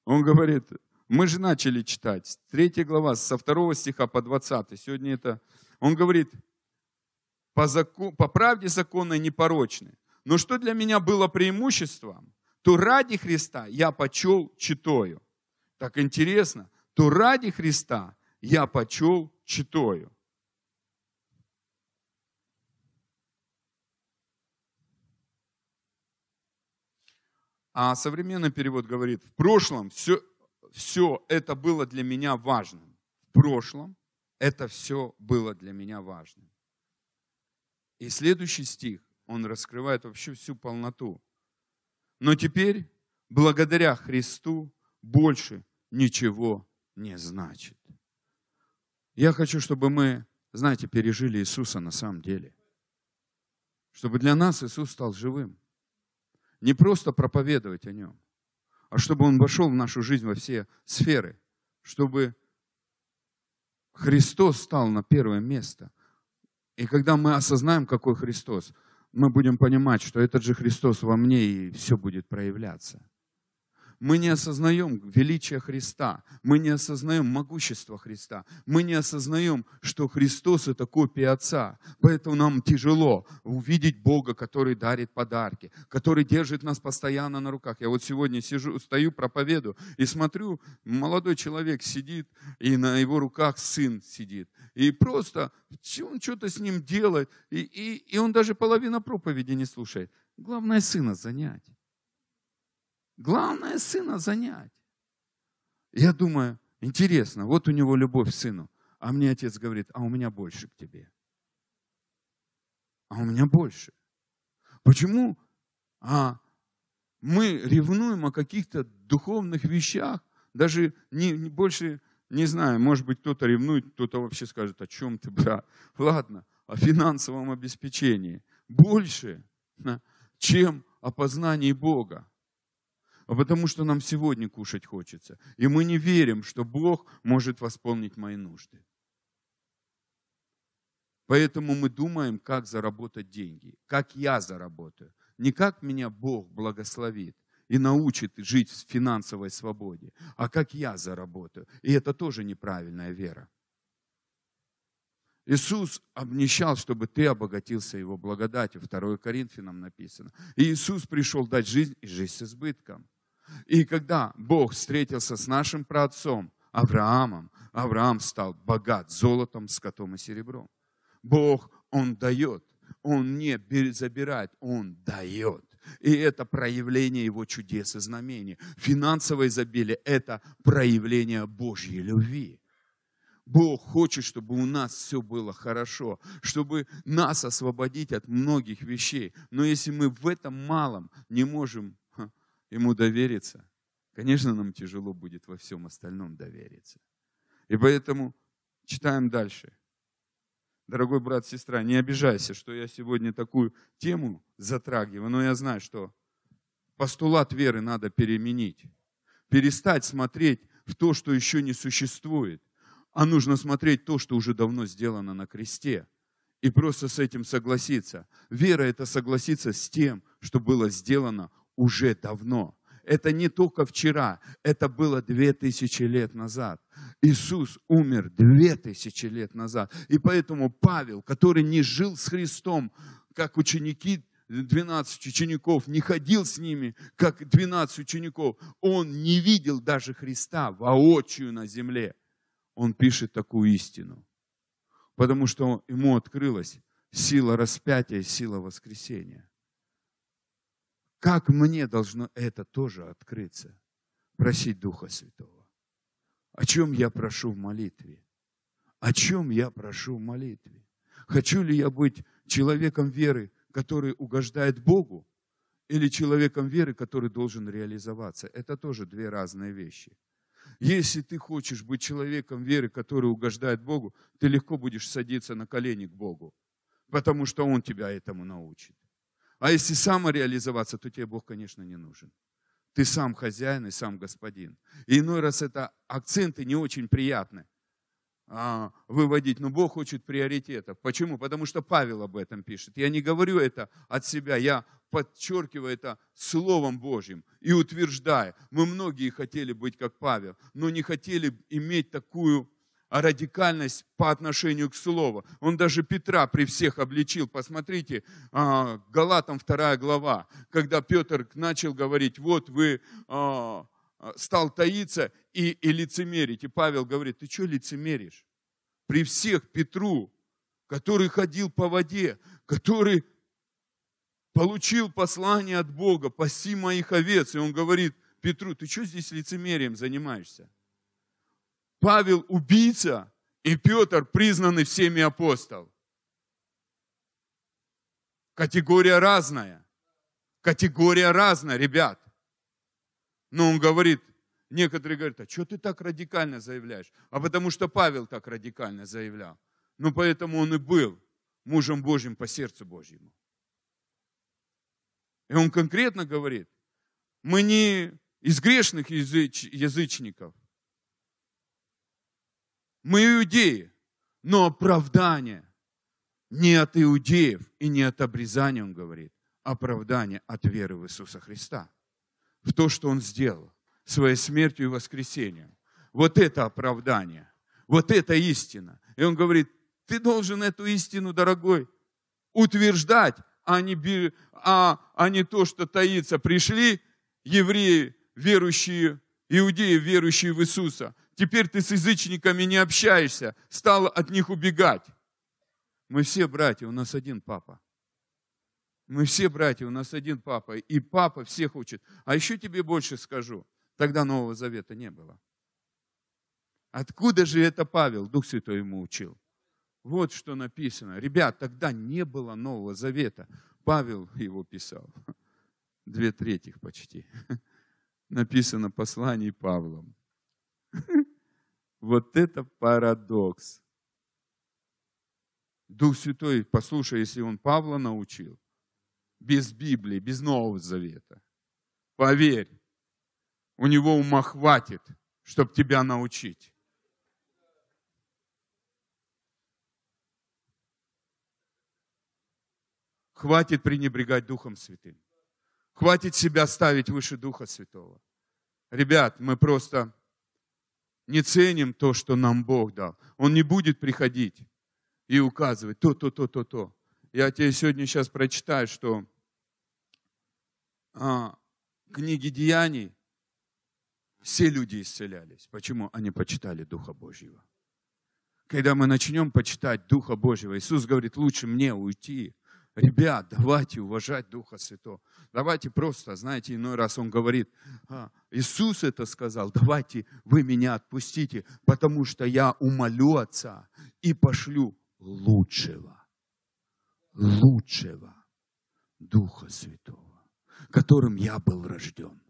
Speaker 1: Он говорит, мы же начали читать, третья глава, со второго стиха по 20. Сегодня это, он говорит, по, закон, по правде законной непорочны. Но что для меня было преимуществом, то ради Христа я почел читою. Так интересно, то ради Христа я почел читою. А современный перевод говорит, в прошлом все, все это было для меня важным. В прошлом это все было для меня важным. И следующий стих, он раскрывает вообще всю полноту. Но теперь, благодаря Христу, больше ничего не значит. Я хочу, чтобы мы, знаете, пережили Иисуса на самом деле. Чтобы для нас Иисус стал живым. Не просто проповедовать о нем, а чтобы он вошел в нашу жизнь во все сферы. Чтобы Христос стал на первое место. И когда мы осознаем, какой Христос, мы будем понимать, что этот же Христос во мне, и все будет проявляться мы не осознаем величие Христа, мы не осознаем могущество Христа, мы не осознаем, что Христос это копия Отца. Поэтому нам тяжело увидеть Бога, который дарит подарки, который держит нас постоянно на руках. Я вот сегодня сижу, стою, проповеду и смотрю, молодой человек сидит, и на его руках сын сидит. И просто он что-то с ним делает, и, и, и он даже половина проповеди не слушает. Главное сына занять. Главное сына занять. Я думаю, интересно, вот у него любовь к сыну, а мне отец говорит, а у меня больше к тебе. А у меня больше. Почему а, мы ревнуем о каких-то духовных вещах, даже не, не больше, не знаю, может быть, кто-то ревнует, кто-то вообще скажет, о чем ты, брат? Ладно, о финансовом обеспечении. Больше, чем о познании Бога а потому что нам сегодня кушать хочется. И мы не верим, что Бог может восполнить мои нужды. Поэтому мы думаем, как заработать деньги, как я заработаю. Не как меня Бог благословит и научит жить в финансовой свободе, а как я заработаю. И это тоже неправильная вера. Иисус обнищал, чтобы ты обогатился Его благодатью. 2 Коринфянам написано. И Иисус пришел дать жизнь и жизнь с избытком. И когда Бог встретился с нашим праотцом Авраамом, Авраам стал богат золотом, скотом и серебром. Бог, Он дает, Он не забирает, Он дает. И это проявление Его чудес и знамений. Финансовое изобилие – это проявление Божьей любви. Бог хочет, чтобы у нас все было хорошо, чтобы нас освободить от многих вещей. Но если мы в этом малом не можем Ему довериться, конечно, нам тяжело будет во всем остальном довериться. И поэтому читаем дальше. Дорогой брат, сестра, не обижайся, что я сегодня такую тему затрагиваю, но я знаю, что постулат веры надо переменить. Перестать смотреть в то, что еще не существует, а нужно смотреть то, что уже давно сделано на кресте. И просто с этим согласиться. Вера – это согласиться с тем, что было сделано уже давно. Это не только вчера, это было две тысячи лет назад. Иисус умер две тысячи лет назад. И поэтому Павел, который не жил с Христом, как ученики 12 учеников, не ходил с ними, как 12 учеников, он не видел даже Христа воочию на земле он пишет такую истину. Потому что ему открылась сила распятия, сила воскресения. Как мне должно это тоже открыться? Просить Духа Святого. О чем я прошу в молитве? О чем я прошу в молитве? Хочу ли я быть человеком веры, который угождает Богу, или человеком веры, который должен реализоваться? Это тоже две разные вещи. Если ты хочешь быть человеком веры, который угождает Богу, ты легко будешь садиться на колени к Богу, потому что Он тебя этому научит. А если самореализоваться, то тебе Бог, конечно, не нужен. Ты сам хозяин и сам господин. И иной раз это акценты не очень приятны а, выводить, но Бог хочет приоритетов. Почему? Потому что Павел об этом пишет. Я не говорю это от себя, я подчеркиваю это Словом Божьим и утверждая. Мы многие хотели быть как Павел, но не хотели иметь такую радикальность по отношению к Слову. Он даже Петра при всех обличил. Посмотрите, а, Галатам 2 глава, когда Петр начал говорить, вот вы а, стал таиться и, и лицемерить. И Павел говорит, ты что лицемеришь? При всех Петру, который ходил по воде, который получил послание от Бога, паси моих овец. И он говорит Петру, ты что здесь лицемерием занимаешься? Павел убийца, и Петр признанный всеми апостол. Категория разная. Категория разная, ребят. Но он говорит, некоторые говорят, а что ты так радикально заявляешь? А потому что Павел так радикально заявлял. Ну, поэтому он и был мужем Божьим по сердцу Божьему. И он конкретно говорит, мы не из грешных языч, язычников, мы иудеи, но оправдание не от иудеев и не от обрезания, он говорит, оправдание от веры в Иисуса Христа в то, что Он сделал своей смертью и воскресением. Вот это оправдание, вот это истина. И Он говорит, ты должен эту истину, дорогой, утверждать, а не, а, а не то, что таится. Пришли евреи, верующие, иудеи, верующие в Иисуса. Теперь ты с язычниками не общаешься, стал от них убегать. Мы все братья, у нас один папа. Мы все братья, у нас один папа, и папа всех учит. А еще тебе больше скажу, тогда Нового Завета не было. Откуда же это Павел, Дух Святой ему учил? Вот что написано. Ребят, тогда не было Нового Завета. Павел его писал. Две трети почти. Написано послание Павлом. Вот это парадокс. Дух Святой, послушай, если он Павла научил, без Библии, без Нового Завета. Поверь, у него ума хватит, чтобы тебя научить. Хватит пренебрегать Духом Святым. Хватит себя ставить выше Духа Святого. Ребят, мы просто не ценим то, что нам Бог дал. Он не будет приходить и указывать то, то, то, то, то. Я тебе сегодня сейчас прочитаю, что а, книги Деяний все люди исцелялись. Почему? Они почитали Духа Божьего. Когда мы начнем почитать Духа Божьего, Иисус говорит, лучше мне уйти. Ребят, давайте уважать Духа Святого. Давайте просто, знаете, иной раз Он говорит, а, Иисус это сказал, давайте вы меня отпустите, потому что я умолю Отца и пошлю лучшего, лучшего Духа Святого, которым я был рожден.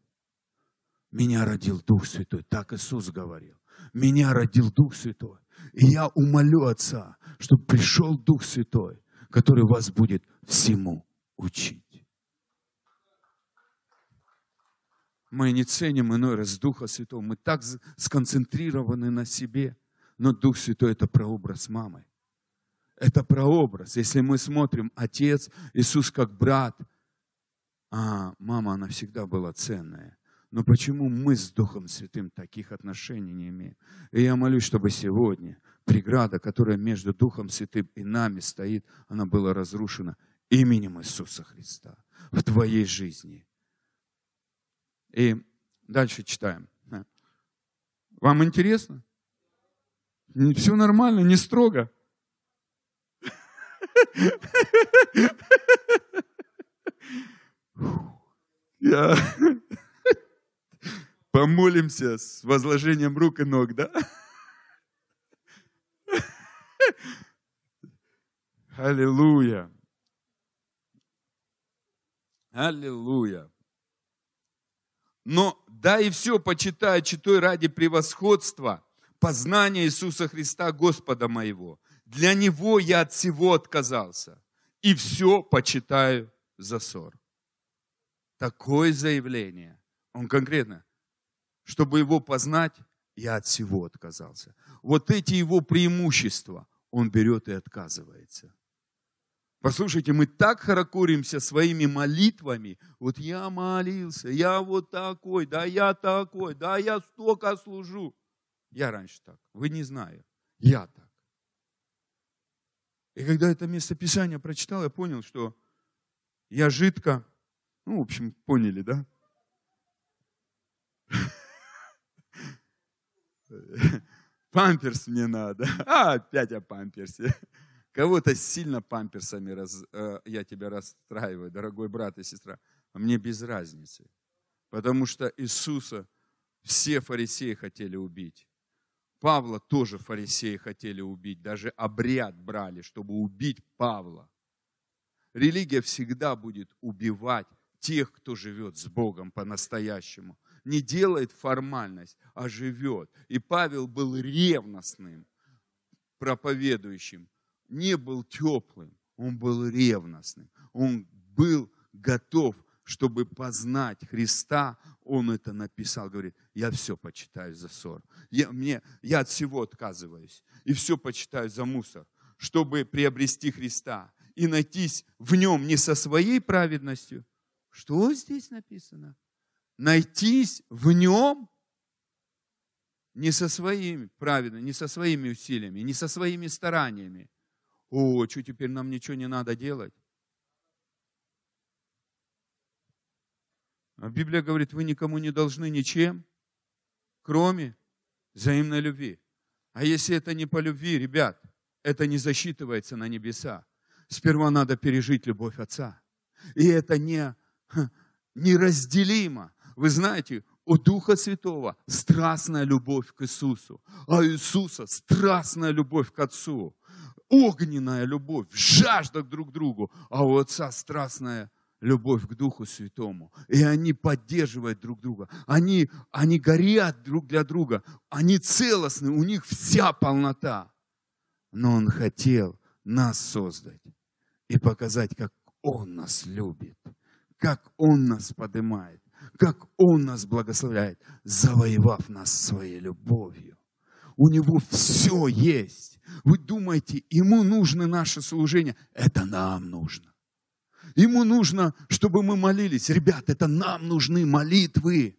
Speaker 1: Меня родил Дух Святой, так Иисус говорил. Меня родил Дух Святой. И я умолю Отца, чтобы пришел Дух Святой, который вас будет всему учить. Мы не ценим иной раз Духа Святого. Мы так сконцентрированы на себе. Но Дух Святой – это прообраз мамы. Это прообраз. Если мы смотрим, Отец, Иисус как брат, а мама, она всегда была ценная. Но почему мы с Духом Святым таких отношений не имеем? И я молюсь, чтобы сегодня преграда, которая между Духом Святым и нами стоит, она была разрушена именем Иисуса Христа в твоей жизни. И дальше читаем. Вам интересно? Все нормально, не строго. Я... Помолимся с возложением рук и ног, да? Аллилуйя. Аллилуйя. Но да и все почитаю, читой ради превосходства, познания Иисуса Христа, Господа моего. Для Него я от всего отказался. И все почитаю за ссор. Такое заявление. Он конкретно чтобы его познать, я от всего отказался. Вот эти его преимущества он берет и отказывается. Послушайте, мы так хорокоримся своими молитвами. Вот я молился, я вот такой, да я такой, да я столько служу. Я раньше так, вы не знаете, я так. И когда это местописание прочитал, я понял, что я жидко, ну, в общем, поняли, да? Памперс мне надо. А, опять о памперсе. Кого-то сильно памперсами раз, э, я тебя расстраиваю, дорогой брат и сестра. А мне без разницы. Потому что Иисуса все фарисеи хотели убить. Павла тоже фарисеи хотели убить. Даже обряд брали, чтобы убить Павла. Религия всегда будет убивать тех, кто живет с Богом по-настоящему – не делает формальность, а живет. И Павел был ревностным проповедующим, не был теплым, он был ревностным. Он был готов, чтобы познать Христа, он это написал, говорит, я все почитаю за ссор. Я, мне, я от всего отказываюсь и все почитаю за мусор, чтобы приобрести Христа и найтись в нем не со своей праведностью. Что здесь написано? Найтись в нем не со своими, правильно, не со своими усилиями, не со своими стараниями. О, что теперь нам ничего не надо делать? А Библия говорит, вы никому не должны ничем, кроме взаимной любви. А если это не по любви, ребят, это не засчитывается на небеса. Сперва надо пережить любовь Отца. И это не, неразделимо. Вы знаете, у Духа Святого страстная любовь к Иисусу, а Иисуса страстная любовь к Отцу, огненная любовь, жажда друг к другу, а у Отца страстная любовь к Духу Святому. И они поддерживают друг друга. Они, они горят друг для друга. Они целостны, у них вся полнота. Но Он хотел нас создать и показать, как Он нас любит, как Он нас поднимает как Он нас благословляет, завоевав нас своей любовью. У Него все есть. Вы думаете, Ему нужно наше служение? Это нам нужно. Ему нужно, чтобы мы молились. Ребят, это нам нужны молитвы.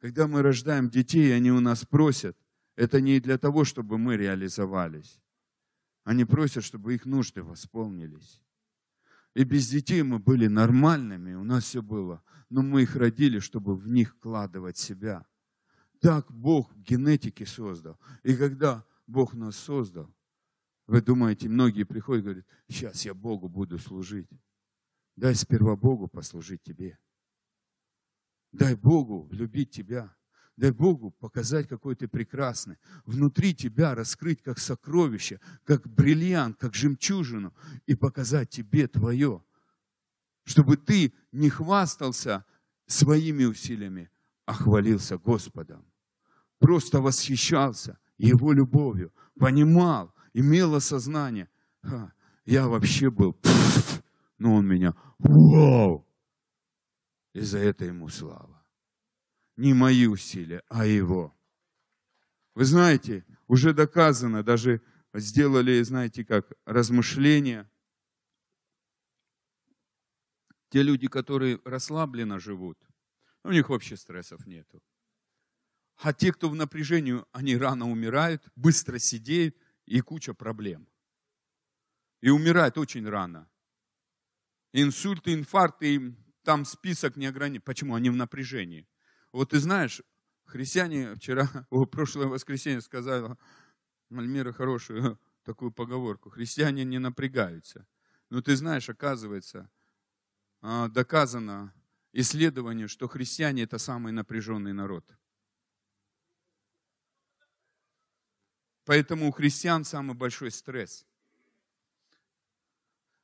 Speaker 1: Когда мы рождаем детей, они у нас просят, это не для того, чтобы мы реализовались. Они просят, чтобы их нужды восполнились. И без детей мы были нормальными, у нас все было. Но мы их родили, чтобы в них вкладывать себя. Так Бог в генетике создал. И когда Бог нас создал, вы думаете, многие приходят и говорят, сейчас я Богу буду служить. Дай сперва Богу послужить тебе. Дай Богу любить тебя. Дай Богу показать, какой ты прекрасный. Внутри тебя раскрыть как сокровище, как бриллиант, как жемчужину и показать тебе твое. Чтобы ты не хвастался своими усилиями, а хвалился Господом. Просто восхищался Его любовью, понимал, имел осознание. Ха, я вообще был, но Он меня, вау! И за это Ему слава. Не мои усилия, а Его. Вы знаете, уже доказано, даже сделали, знаете, как размышления. Те люди, которые расслабленно живут, у них вообще стрессов нету. А те, кто в напряжении, они рано умирают, быстро сидеют и куча проблем. И умирают очень рано. Инсульты, инфаркты, там список не ограничен. Почему? Они в напряжении. Вот ты знаешь, христиане вчера, в прошлое воскресенье сказали, Мальмира хорошую такую поговорку, христиане не напрягаются. Но ты знаешь, оказывается, а, доказано исследование, что христиане это самый напряженный народ. Поэтому у христиан самый большой стресс.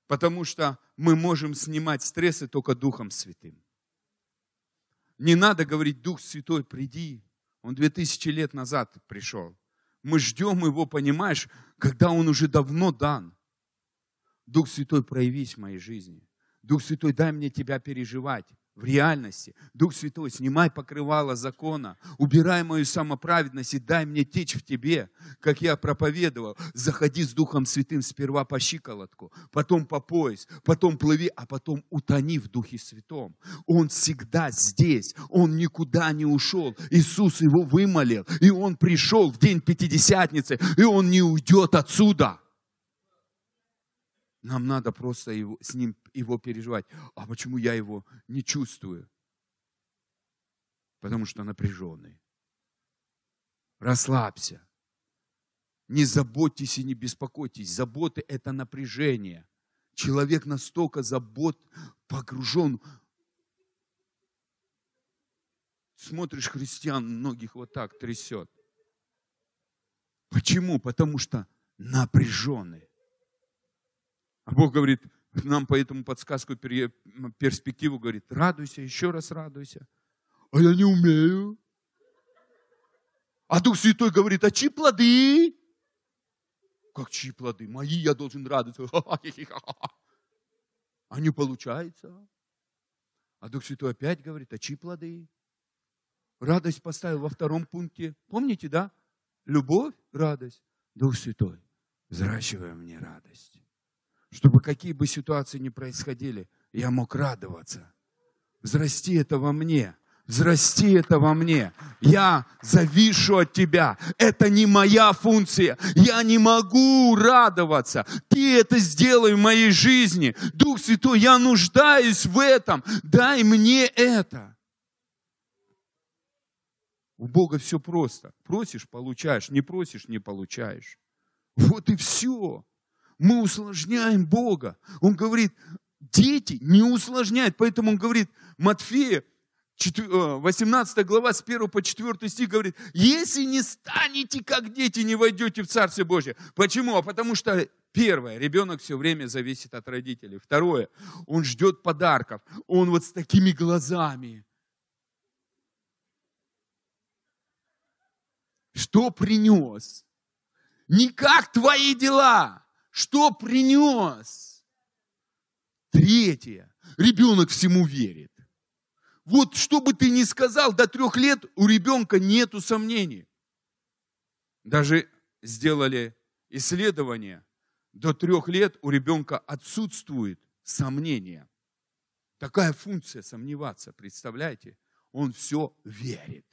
Speaker 1: Потому что мы можем снимать стрессы только Духом Святым. Не надо говорить, Дух Святой, приди. Он две тысячи лет назад пришел. Мы ждем его, понимаешь, когда он уже давно дан. Дух Святой, проявись в моей жизни. Дух Святой, дай мне тебя переживать в реальности. Дух Святой, снимай покрывало закона, убирай мою самоправедность и дай мне течь в тебе, как я проповедовал. Заходи с Духом Святым сперва по щиколотку, потом по пояс, потом плыви, а потом утони в Духе Святом. Он всегда здесь, он никуда не ушел. Иисус его вымолил, и он пришел в день Пятидесятницы, и он не уйдет отсюда. Нам надо просто его, с ним его переживать. А почему я его не чувствую? Потому что напряженный. Расслабься. Не заботьтесь и не беспокойтесь. Заботы – это напряжение. Человек настолько забот, погружен. Смотришь христиан, многих вот так трясет. Почему? Потому что напряженный. А Бог говорит, нам по этому подсказку, перспективу говорит, радуйся, еще раз радуйся. А я не умею. А Дух Святой говорит, а чьи плоды? Как чьи плоды? Мои я должен радоваться. А не получается. А Дух Святой опять говорит, а чьи плоды? Радость поставил во втором пункте. Помните, да? Любовь, радость. Дух Святой, взращивай мне радость чтобы какие бы ситуации ни происходили, я мог радоваться. Взрасти это во мне. Взрасти это во мне. Я завишу от тебя. Это не моя функция. Я не могу радоваться. Ты это сделай в моей жизни. Дух Святой, я нуждаюсь в этом. Дай мне это. У Бога все просто. Просишь, получаешь. Не просишь, не получаешь. Вот и все мы усложняем Бога. Он говорит, дети не усложняют. Поэтому он говорит, Матфея, 18 э, глава с 1 по 4 стих говорит, если не станете как дети, не войдете в Царствие Божье. Почему? А потому что Первое, ребенок все время зависит от родителей. Второе, он ждет подарков. Он вот с такими глазами. Что принес? Не как твои дела. Что принес? Третье. Ребенок всему верит. Вот что бы ты ни сказал, до трех лет у ребенка нету сомнений. Даже сделали исследование, до трех лет у ребенка отсутствует сомнение. Такая функция сомневаться, представляете? Он все верит.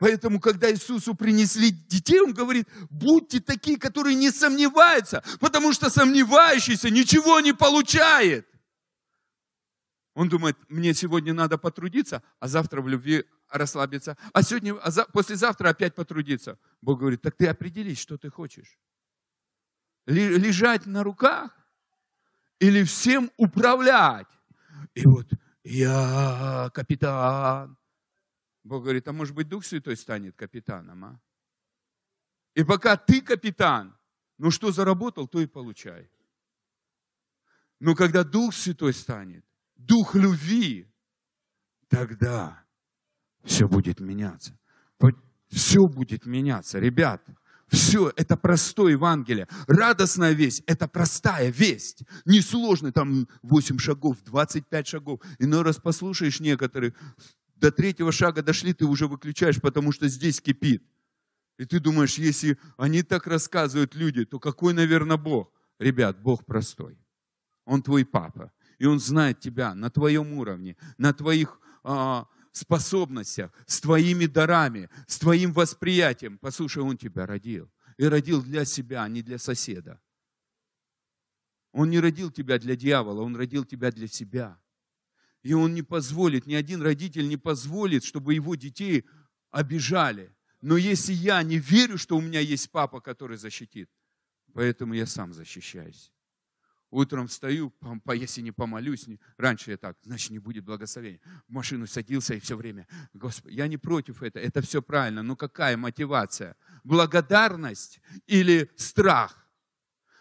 Speaker 1: Поэтому, когда Иисусу принесли детей, Он говорит, будьте такие, которые не сомневаются, потому что сомневающийся ничего не получает. Он думает, мне сегодня надо потрудиться, а завтра в любви расслабиться, а сегодня, а за, послезавтра опять потрудиться. Бог говорит, так ты определись, что ты хочешь. Лежать на руках или всем управлять. И вот я капитан. Бог говорит, а может быть Дух Святой станет капитаном, а? И пока ты капитан, ну что заработал, то и получай. Но когда Дух Святой станет, Дух любви, тогда все будет меняться. Все будет меняться, ребят. Все, это простое Евангелие. Радостная весть – это простая весть. Несложно, там 8 шагов, 25 шагов. Иной раз послушаешь некоторых, до третьего шага дошли, ты уже выключаешь, потому что здесь кипит. И ты думаешь, если они так рассказывают люди, то какой, наверное, Бог? Ребят, Бог простой. Он твой папа. И он знает тебя на твоем уровне, на твоих а, способностях, с твоими дарами, с твоим восприятием. Послушай, Он тебя родил. И родил для себя, а не для соседа. Он не родил тебя для дьявола, Он родил тебя для себя. И Он не позволит, ни один родитель не позволит, чтобы его детей обижали. Но если я не верю, что у меня есть папа, который защитит, поэтому я сам защищаюсь. Утром встаю, если не помолюсь, раньше я так, значит, не будет благословения. В машину садился и все время, Господи, я не против этого, это все правильно, но какая мотивация? Благодарность или страх?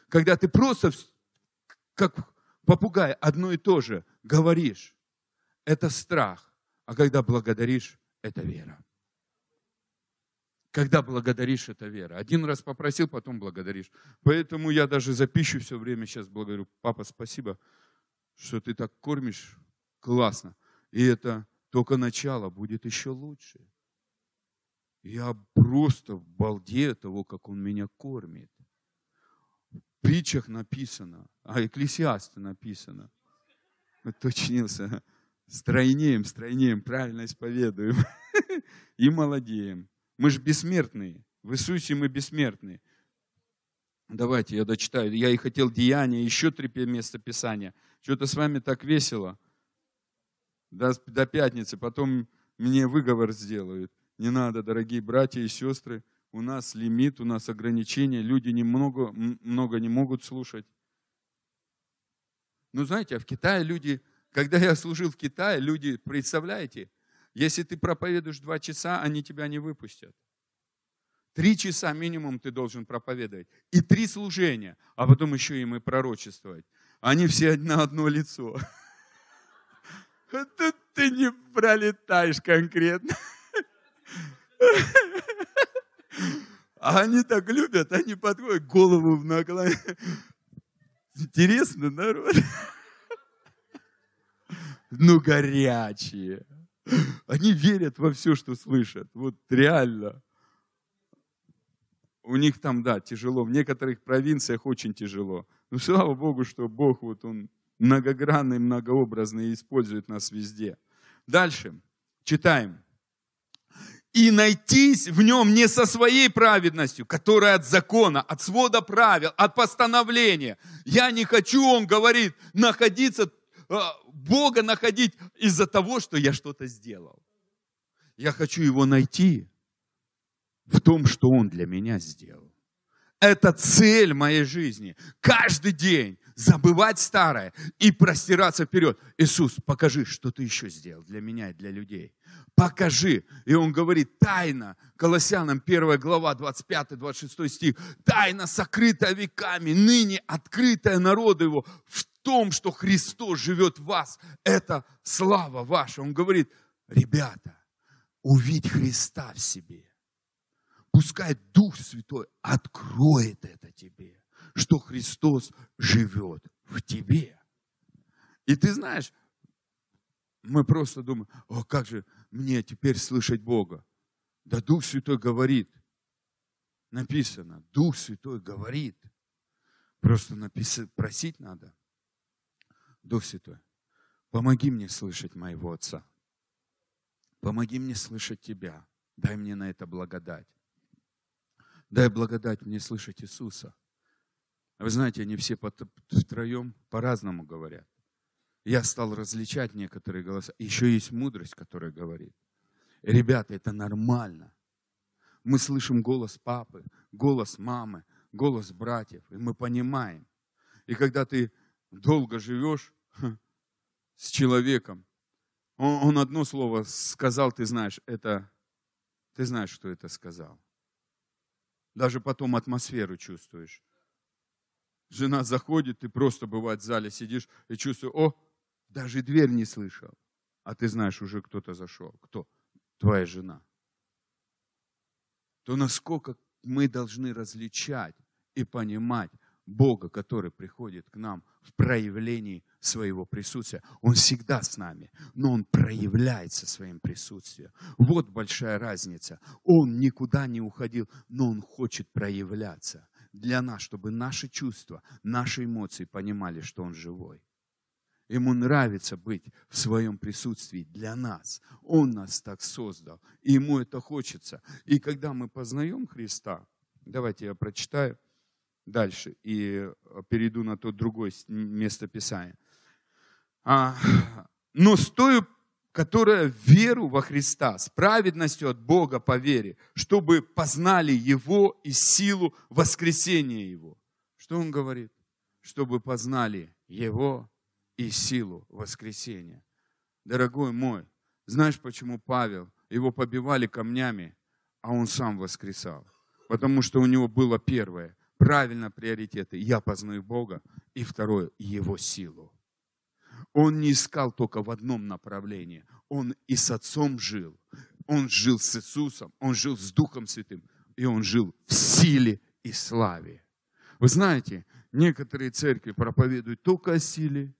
Speaker 1: Когда ты просто, как попугай, одно и то же говоришь, это страх. А когда благодаришь, это вера. Когда благодаришь, это вера. Один раз попросил, потом благодаришь. Поэтому я даже за пищу все время сейчас благодарю. Папа, спасибо, что ты так кормишь. Классно. И это только начало, будет еще лучше. Я просто в балде того, как он меня кормит. В притчах написано, а Экклесиасте написано. Уточнился. Стройнеем, стройнеем, правильно исповедуем. И молодеем. Мы же бессмертные. В Иисусе мы бессмертные. Давайте я дочитаю. Я и хотел Деяния, еще три места Писания. Что-то с вами так весело. До, до пятницы. Потом мне выговор сделают. Не надо, дорогие братья и сестры. У нас лимит, у нас ограничения. Люди немного, много не могут слушать. Ну, знаете, а в Китае люди, когда я служил в Китае, люди, представляете, если ты проповедуешь два часа, они тебя не выпустят. Три часа минимум ты должен проповедовать. И три служения, а потом еще им и пророчествовать. Они все на одно лицо. Тут ты не пролетаешь конкретно. А они так любят, они подходят, голову в наклоняют. Интересно, народ. Ну, горячие. Они верят во все, что слышат. Вот реально. У них там, да, тяжело. В некоторых провинциях очень тяжело. Но слава Богу, что Бог, вот Он многогранный, многообразный использует нас везде. Дальше. Читаем. И найтись в нем не со своей праведностью, которая от закона, от свода правил, от постановления. Я не хочу, он говорит, находиться Бога находить из-за того, что я что-то сделал. Я хочу его найти в том, что Он для меня сделал. Это цель моей жизни. Каждый день забывать старое и простираться вперед. Иисус, покажи, что ты еще сделал для меня и для людей. Покажи. И он говорит, тайна, Колоссянам 1 глава, 25-26 стих, тайна, сокрытая веками, ныне открытая народу его в том, что Христос живет в вас, это слава ваша. Он говорит, ребята, увидь Христа в себе. Пускай Дух Святой откроет это тебе, что Христос живет в тебе. И ты знаешь, мы просто думаем, о, как же мне теперь слышать Бога? Да Дух Святой говорит. Написано, Дух Святой говорит. Просто написать, просить надо. Дух Святой, помоги мне слышать моего Отца. Помоги мне слышать Тебя. Дай мне на это благодать. Дай благодать мне слышать Иисуса. Вы знаете, они все втроем по-разному говорят. Я стал различать некоторые голоса. Еще есть мудрость, которая говорит. Ребята, это нормально. Мы слышим голос папы, голос мамы, голос братьев, и мы понимаем. И когда ты долго живешь с человеком, Он, он одно слово сказал, ты знаешь, это, ты знаешь, что это сказал. Даже потом атмосферу чувствуешь. Жена заходит, ты просто бывает в зале сидишь и чувствуешь, о, даже дверь не слышал. А ты знаешь, уже кто-то зашел. Кто? Твоя жена. То насколько мы должны различать и понимать Бога, который приходит к нам в проявлении своего присутствия. Он всегда с нами, но Он проявляется своим присутствием. Вот большая разница. Он никуда не уходил, но Он хочет проявляться для нас, чтобы наши чувства, наши эмоции понимали, что Он живой. Ему нравится быть в своем присутствии для нас. Он нас так создал, и ему это хочется. И когда мы познаем Христа, давайте я прочитаю дальше и перейду на то другое место Писания. А, но с той, которая веру во Христа, с праведностью от Бога по вере, чтобы познали Его и силу воскресения Его. Что он говорит? Чтобы познали Его и силу воскресения. Дорогой мой, знаешь, почему Павел, его побивали камнями, а он сам воскресал? Потому что у него было первое, правильно приоритеты. Я познаю Бога. И второе, Его силу. Он не искал только в одном направлении. Он и с Отцом жил. Он жил с Иисусом. Он жил с Духом Святым. И он жил в силе и славе. Вы знаете, некоторые церкви проповедуют только о силе,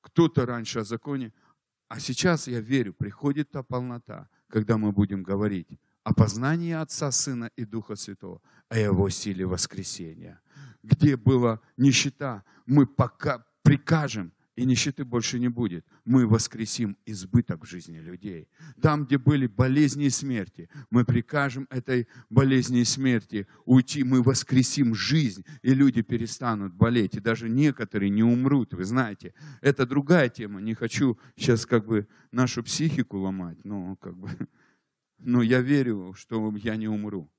Speaker 1: кто-то раньше о законе. А сейчас, я верю, приходит та полнота, когда мы будем говорить о познании Отца, Сына и Духа Святого, о Его силе воскресения. Где была нищета, мы пока прикажем, и нищеты больше не будет. Мы воскресим избыток в жизни людей. Там, где были болезни и смерти, мы прикажем этой болезни и смерти уйти, мы воскресим жизнь, и люди перестанут болеть, и даже некоторые не умрут, вы знаете. Это другая тема, не хочу сейчас как бы нашу психику ломать, но как бы, но я верю, что я не умру.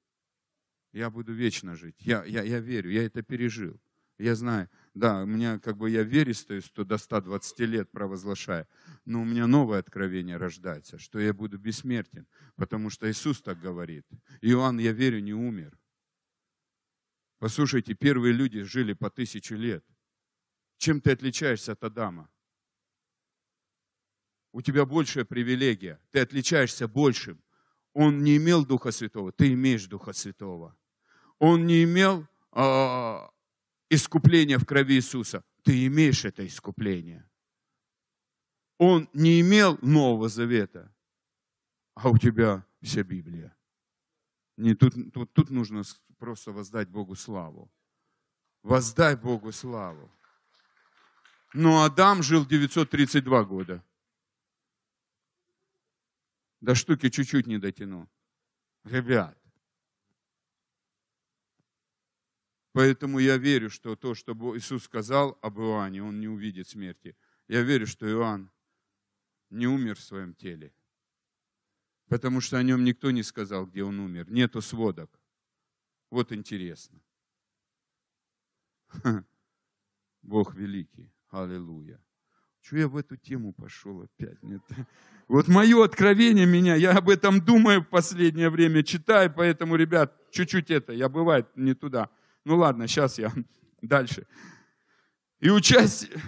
Speaker 1: Я буду вечно жить. Я, я, я верю, я это пережил. Я знаю, да, у меня как бы я веристую что до 120 лет провозглашаю, но у меня новое откровение рождается, что я буду бессмертен, потому что Иисус так говорит. Иоанн, я верю, не умер. Послушайте, первые люди жили по тысячу лет. Чем ты отличаешься от Адама? У тебя большая привилегия. Ты отличаешься большим. Он не имел Духа Святого, ты имеешь Духа Святого. Он не имел а, искупление в крови Иисуса, ты имеешь это искупление. Он не имел Нового Завета, а у тебя вся Библия. Не, тут, тут, тут нужно просто воздать Богу славу. Воздай Богу славу. Но Адам жил 932 года. До штуки чуть-чуть не дотянул. Ребят, Поэтому я верю, что то, что Иисус сказал об Иоанне, он не увидит смерти. Я верю, что Иоанн не умер в своем теле. Потому что о нем никто не сказал, где он умер. Нету сводок. Вот интересно. Бог великий. Аллилуйя. Что я в эту тему пошел опять? Нет. Вот мое откровение меня, я об этом думаю в последнее время, читаю, поэтому, ребят, чуть-чуть это, я бывает не туда. Ну ладно, сейчас я дальше. И участие,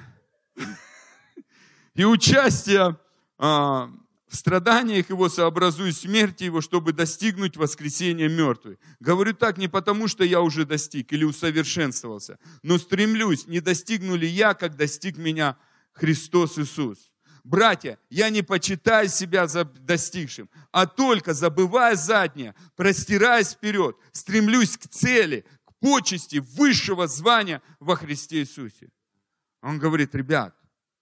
Speaker 1: и участие а, в страданиях его сообразую смерти его, чтобы достигнуть воскресения мертвых. Говорю так не потому, что я уже достиг или усовершенствовался, но стремлюсь, не достигну ли я, как достиг меня Христос Иисус. Братья, я не почитаю себя за достигшим, а только забывая заднее, простираясь вперед, стремлюсь к цели, почести, высшего звания во Христе Иисусе. Он говорит, ребят,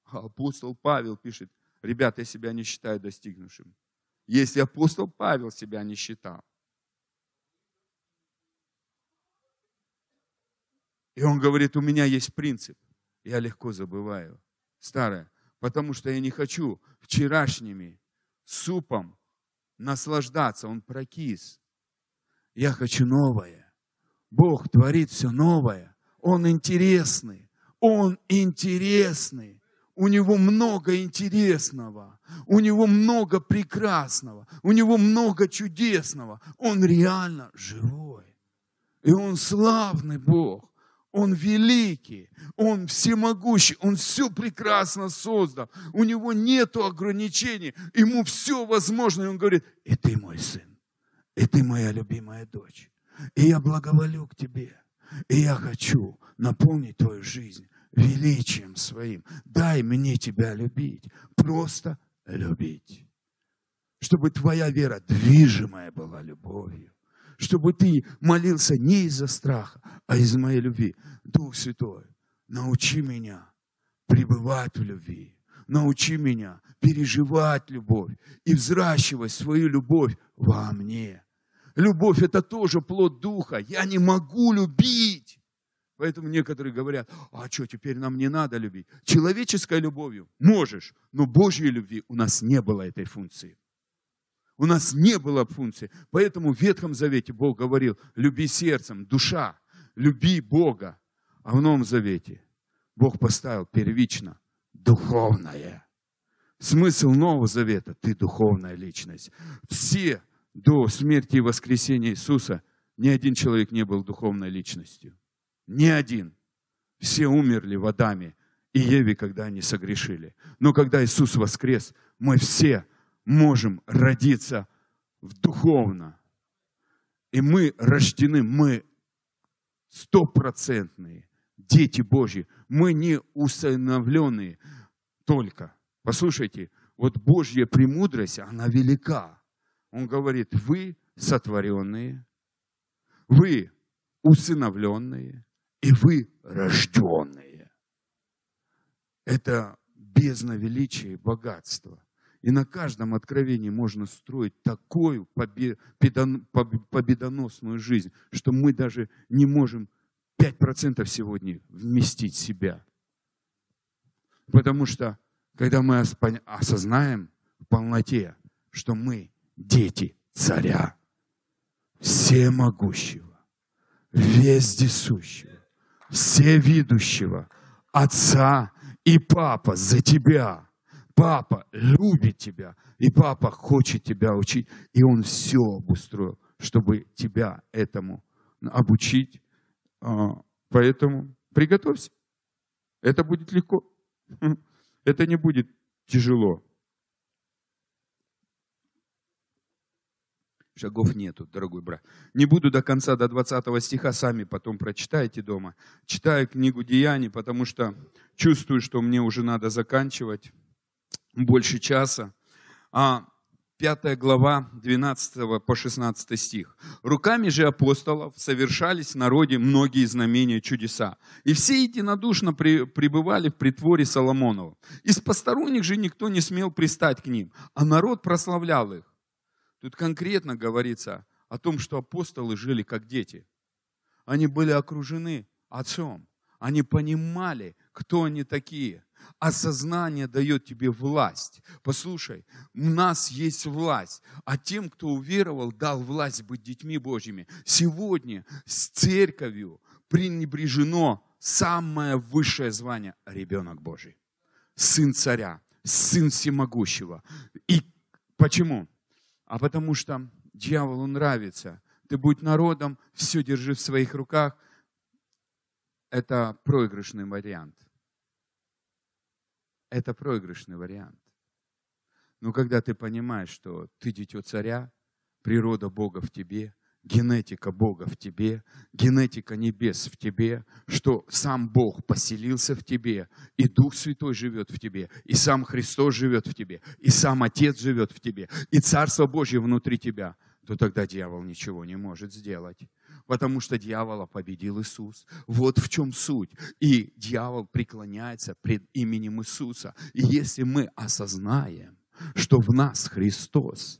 Speaker 1: апостол Павел пишет, ребят, я себя не считаю достигнувшим. Если апостол Павел себя не считал. И он говорит, у меня есть принцип. Я легко забываю. Старое. Потому что я не хочу вчерашними супом наслаждаться. Он прокис. Я хочу новое. Бог творит все новое. Он интересный. Он интересный. у него много интересного, у него много прекрасного, у него много чудесного. Он реально живой. И он славный Бог. Он великий, Он всемогущий, Он все прекрасно создал. У Него нет ограничений, Ему все возможно. И Он говорит, и ты мой сын, и ты моя любимая дочь. И я благоволю к тебе. И я хочу наполнить твою жизнь величием своим. Дай мне тебя любить. Просто любить. Чтобы твоя вера движимая была любовью. Чтобы ты молился не из-за страха, а из моей любви. Дух Святой, научи меня пребывать в любви. Научи меня переживать любовь и взращивать свою любовь во мне. Любовь – это тоже плод Духа. Я не могу любить. Поэтому некоторые говорят, а что, теперь нам не надо любить? Человеческой любовью можешь, но Божьей любви у нас не было этой функции. У нас не было функции. Поэтому в Ветхом Завете Бог говорил, люби сердцем, душа, люби Бога. А в Новом Завете Бог поставил первично духовное. Смысл Нового Завета – ты духовная личность. Все до смерти и воскресения Иисуса ни один человек не был духовной личностью. Ни один. Все умерли в Адаме и Еве, когда они согрешили. Но когда Иисус воскрес, мы все можем родиться в духовно. И мы рождены, мы стопроцентные дети Божьи. Мы не усыновленные только. Послушайте, вот Божья премудрость, она велика. Он говорит, вы сотворенные, вы усыновленные, и вы рожденные. Это бездна величия и богатства. И на каждом откровении можно строить такую победоносную жизнь, что мы даже не можем 5% сегодня вместить себя. Потому что, когда мы осознаем в полноте, что мы дети царя, всемогущего, вездесущего, всевидущего, Отца и Папа за тебя. Папа любит тебя, и Папа хочет тебя учить, и Он все обустроил, чтобы тебя этому обучить. А, поэтому приготовься. Это будет легко. Это не будет тяжело. Шагов нету, дорогой брат. Не буду до конца, до 20 стиха, сами потом прочитайте дома. Читаю книгу Деяний, потому что чувствую, что мне уже надо заканчивать больше часа. А 5 глава 12 по 16 стих. «Руками же апостолов совершались в народе многие знамения чудеса, и все единодушно пребывали в притворе Соломонова. Из посторонних же никто не смел пристать к ним, а народ прославлял их. Тут конкретно говорится о том, что апостолы жили как дети. Они были окружены Отцом. Они понимали, кто они такие. Осознание дает тебе власть. Послушай, у нас есть власть, а тем, кто уверовал, дал власть быть детьми Божьими. Сегодня с церковью пренебрежено самое высшее звание – ребенок Божий. Сын царя, сын всемогущего. И почему? А потому что дьяволу нравится. Ты будь народом, все держи в своих руках. Это проигрышный вариант. Это проигрышный вариант. Но когда ты понимаешь, что ты дитё царя, природа Бога в тебе, генетика Бога в тебе, генетика небес в тебе, что сам Бог поселился в тебе, и Дух Святой живет в тебе, и сам Христос живет в тебе, и сам Отец живет в тебе, и Царство Божье внутри тебя, то тогда дьявол ничего не может сделать. Потому что дьявола победил Иисус. Вот в чем суть. И дьявол преклоняется пред именем Иисуса. И если мы осознаем, что в нас Христос,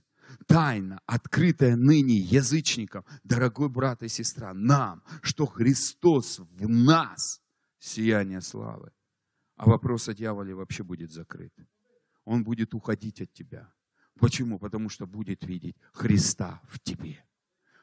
Speaker 1: тайна, открытая ныне язычникам, дорогой брат и сестра, нам, что Христос в нас, сияние славы. А вопрос о дьяволе вообще будет закрыт. Он будет уходить от тебя. Почему? Потому что будет видеть Христа в тебе.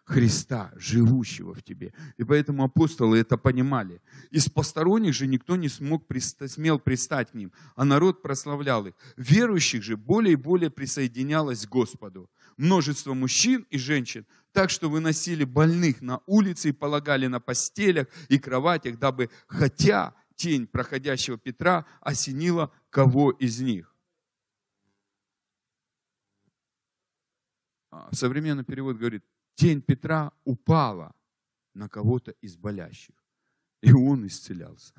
Speaker 1: Христа, живущего в тебе. И поэтому апостолы это понимали. Из посторонних же никто не смог, смел пристать к ним, а народ прославлял их. Верующих же более и более присоединялось к Господу. Множество мужчин и женщин, так что выносили больных на улице и полагали на постелях и кроватях, дабы, хотя тень проходящего Петра осенила кого из них. А современный перевод говорит, тень Петра упала на кого-то из болящих. И он исцелялся.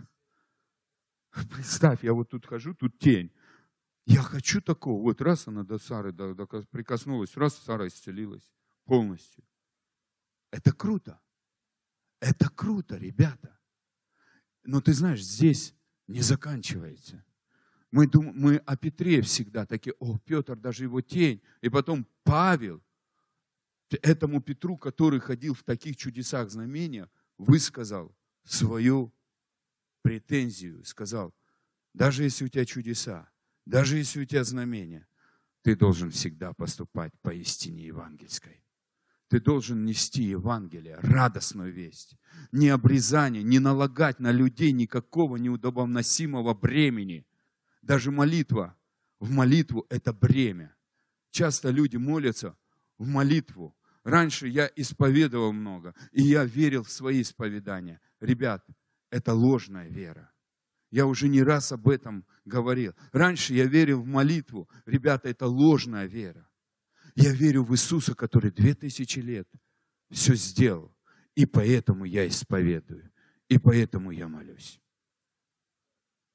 Speaker 1: Представь, я вот тут хожу, тут тень. Я хочу такого. Вот раз она до Сары прикоснулась, раз Сара исцелилась полностью. Это круто. Это круто, ребята. Но ты знаешь, здесь не заканчивается. Мы, дум, мы о Петре всегда такие, о, Петр, даже его тень. И потом Павел, этому Петру, который ходил в таких чудесах, знамениях, высказал свою претензию, сказал, даже если у тебя чудеса, даже если у тебя знамения, ты должен всегда поступать по истине евангельской. Ты должен нести Евангелие, радостную весть. Не обрезание, не налагать на людей никакого неудобоносимого бремени. Даже молитва, в молитву это бремя. Часто люди молятся в молитву, Раньше я исповедовал много, и я верил в свои исповедания. Ребят, это ложная вера. Я уже не раз об этом говорил. Раньше я верил в молитву. Ребята, это ложная вера. Я верю в Иисуса, который две тысячи лет все сделал. И поэтому я исповедую. И поэтому я молюсь.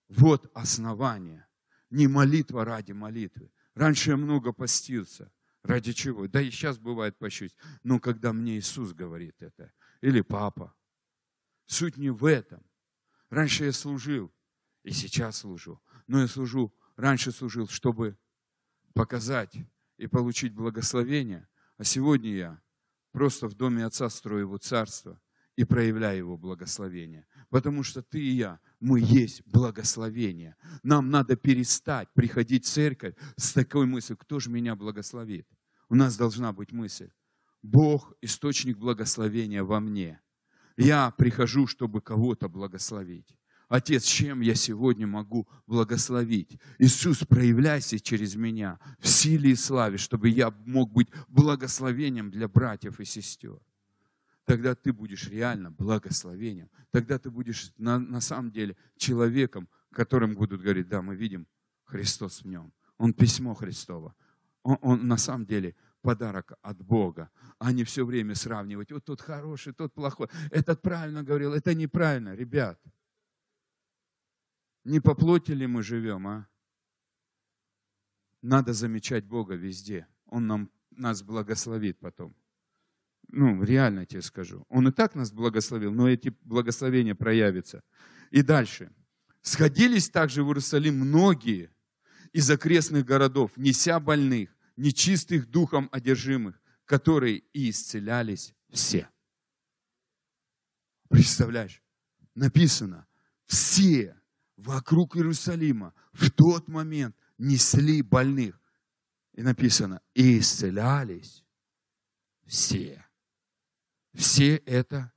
Speaker 1: Вот основание. Не молитва ради молитвы. Раньше я много постился. Ради чего? Да и сейчас бывает пощусь. Но когда мне Иисус говорит это, или папа, суть не в этом. Раньше я служил, и сейчас служу. Но я служу, раньше служил, чтобы показать и получить благословение. А сегодня я просто в доме Отца строю его царство и проявляю его благословение. Потому что ты и я, мы есть благословение. Нам надо перестать приходить в церковь с такой мыслью, кто же меня благословит. У нас должна быть мысль, Бог – источник благословения во мне. Я прихожу, чтобы кого-то благословить. Отец, чем я сегодня могу благословить? Иисус, проявляйся через меня в силе и славе, чтобы я мог быть благословением для братьев и сестер тогда ты будешь реально благословением. Тогда ты будешь на, на самом деле человеком, которым будут говорить, да, мы видим Христос в нем. Он письмо Христово. Он, он на самом деле подарок от Бога, а не все время сравнивать, вот тот хороший, тот плохой, этот правильно говорил, это неправильно, ребят. Не по плоти ли мы живем, а? Надо замечать Бога везде. Он нам, нас благословит потом ну, реально тебе скажу. Он и так нас благословил, но эти благословения проявятся. И дальше. Сходились также в Иерусалим многие из окрестных городов, неся больных, нечистых духом одержимых, которые и исцелялись все. Представляешь? Написано, все вокруг Иерусалима в тот момент несли больных. И написано, и исцелялись все все это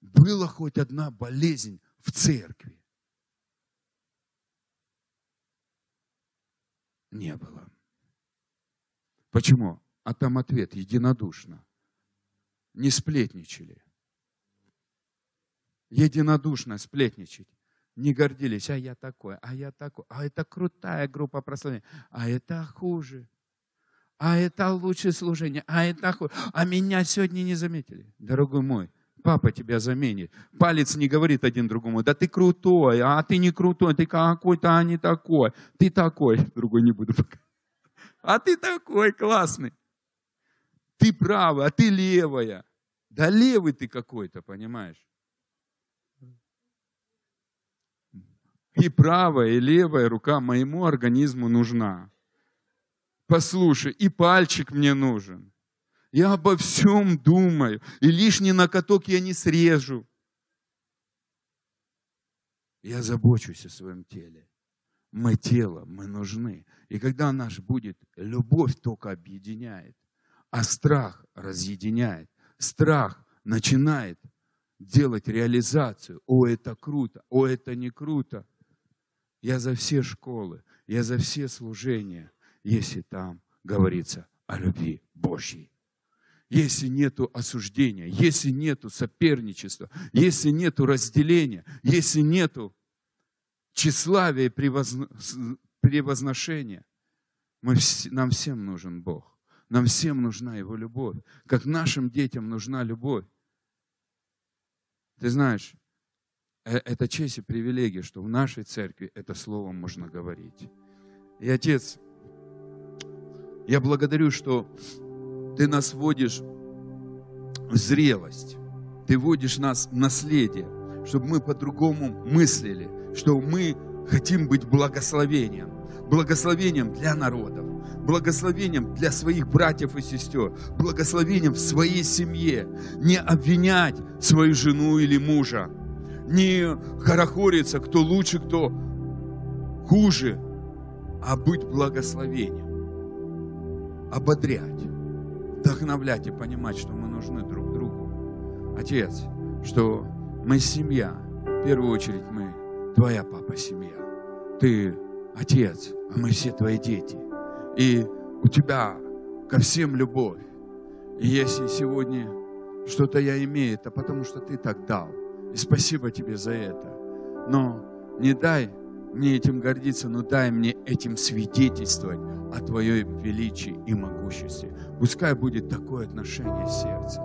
Speaker 1: была хоть одна болезнь в церкви? Не было. Почему? А там ответ единодушно. Не сплетничали. Единодушно сплетничать. Не гордились, а я такой, а я такой, а это крутая группа прославления, а это хуже а это лучшее служение, а это хуже, а меня сегодня не заметили. Дорогой мой, папа тебя заменит. Палец не говорит один другому, да ты крутой, а ты не крутой, ты какой-то, а не такой. Ты такой, другой не буду пока. А ты такой классный. Ты правый, а ты левая. Да левый ты какой-то, понимаешь? И правая, и левая рука моему организму нужна послушай, и пальчик мне нужен. Я обо всем думаю, и лишний накаток я не срежу. Я забочусь о своем теле. Мы тело, мы нужны. И когда наш будет, любовь только объединяет. А страх разъединяет. Страх начинает делать реализацию. О, это круто, о, это не круто. Я за все школы, я за все служения, если там говорится о любви Божьей. Если нету осуждения, если нету соперничества, если нету разделения, если нету тщеславия и превозношения, мы, нам всем нужен Бог. Нам всем нужна Его любовь. Как нашим детям нужна любовь. Ты знаешь, это честь и привилегия, что в нашей церкви это слово можно говорить. И, Отец, я благодарю, что Ты нас вводишь в зрелость. Ты вводишь нас в наследие, чтобы мы по-другому мыслили, что мы хотим быть благословением. Благословением для народов, благословением для своих братьев и сестер, благословением в своей семье. Не обвинять свою жену или мужа, не хорохориться, кто лучше, кто хуже, а быть благословением, ободрять, вдохновлять и понимать, что мы нужны друг другу. Отец, что мы семья, в первую очередь мы твоя папа семья. Ты отец, а мы все твои дети. И у тебя ко всем любовь. И если сегодня что-то я имею, это потому что ты так дал. И спасибо тебе за это. Но не дай мне этим гордиться, но дай мне этим свидетельствовать о Твоем величии и могуществе. Пускай будет такое отношение сердца.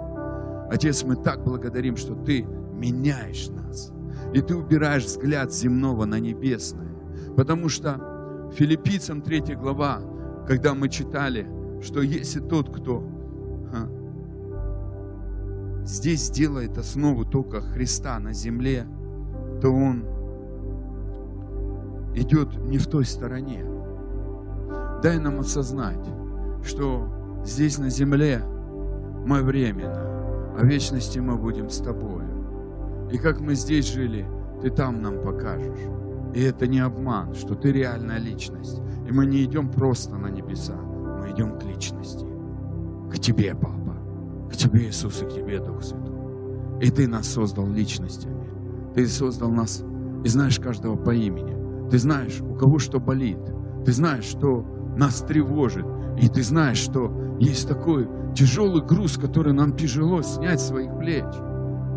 Speaker 1: Отец, мы так благодарим, что Ты меняешь нас. И Ты убираешь взгляд земного на небесное. Потому что Филиппийцам 3 глава, когда мы читали, что если тот, кто здесь делает основу только Христа на земле, то он идет не в той стороне. Дай нам осознать, что здесь на земле мы временно, а в вечности мы будем с тобою. И как мы здесь жили, ты там нам покажешь. И это не обман, что ты реальная личность. И мы не идем просто на небеса, мы идем к личности. К тебе, Папа. К тебе, Иисус, и к тебе, Дух Святой. И ты нас создал личностями. Ты создал нас и знаешь каждого по имени. Ты знаешь, у кого что болит. Ты знаешь, что нас тревожит. И ты знаешь, что есть такой тяжелый груз, который нам тяжело снять с своих плеч.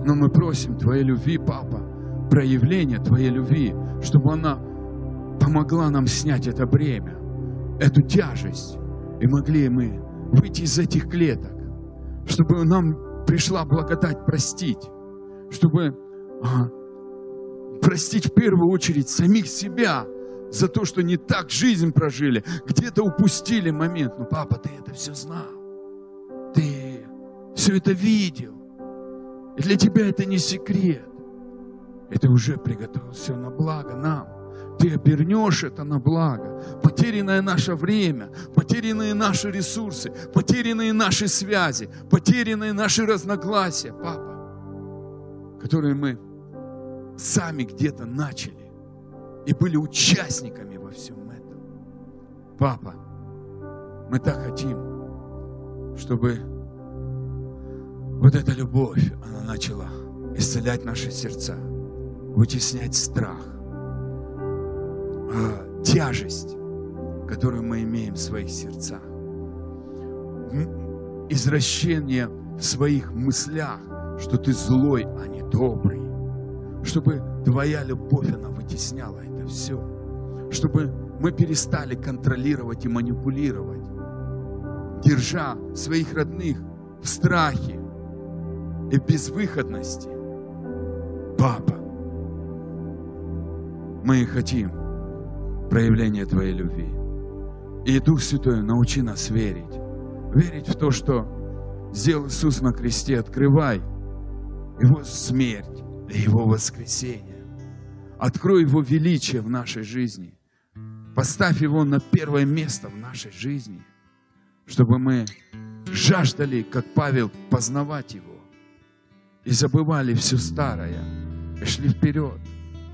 Speaker 1: Но мы просим Твоей любви, Папа, проявления Твоей любви, чтобы она помогла нам снять это бремя, эту тяжесть. И могли мы выйти из этих клеток, чтобы нам пришла благодать простить, чтобы а, простить в первую очередь самих себя за то, что не так жизнь прожили, где-то упустили момент. Но, папа, ты это все знал. Ты все это видел. И для тебя это не секрет. И ты уже приготовил все на благо нам. Ты обернешь это на благо. Потерянное наше время, потерянные наши ресурсы, потерянные наши связи, потерянные наши разногласия, папа, которые мы сами где-то начали и были участниками во всем этом. Папа, мы так хотим, чтобы вот эта любовь, она начала исцелять наши сердца, вытеснять страх, тяжесть, которую мы имеем в своих сердцах, извращение в своих мыслях, что ты злой, а не добрый, чтобы Твоя любовь, она вытесняла это все. Чтобы мы перестали контролировать и манипулировать, держа своих родных в страхе и безвыходности. Папа, мы хотим проявления Твоей любви. И Дух Святой, научи нас верить. Верить в то, что сделал Иисус на кресте. Открывай Его смерть, его воскресение. Открой Его величие в нашей жизни. Поставь Его на первое место в нашей жизни, чтобы мы жаждали, как Павел, познавать Его. И забывали все старое, и шли вперед.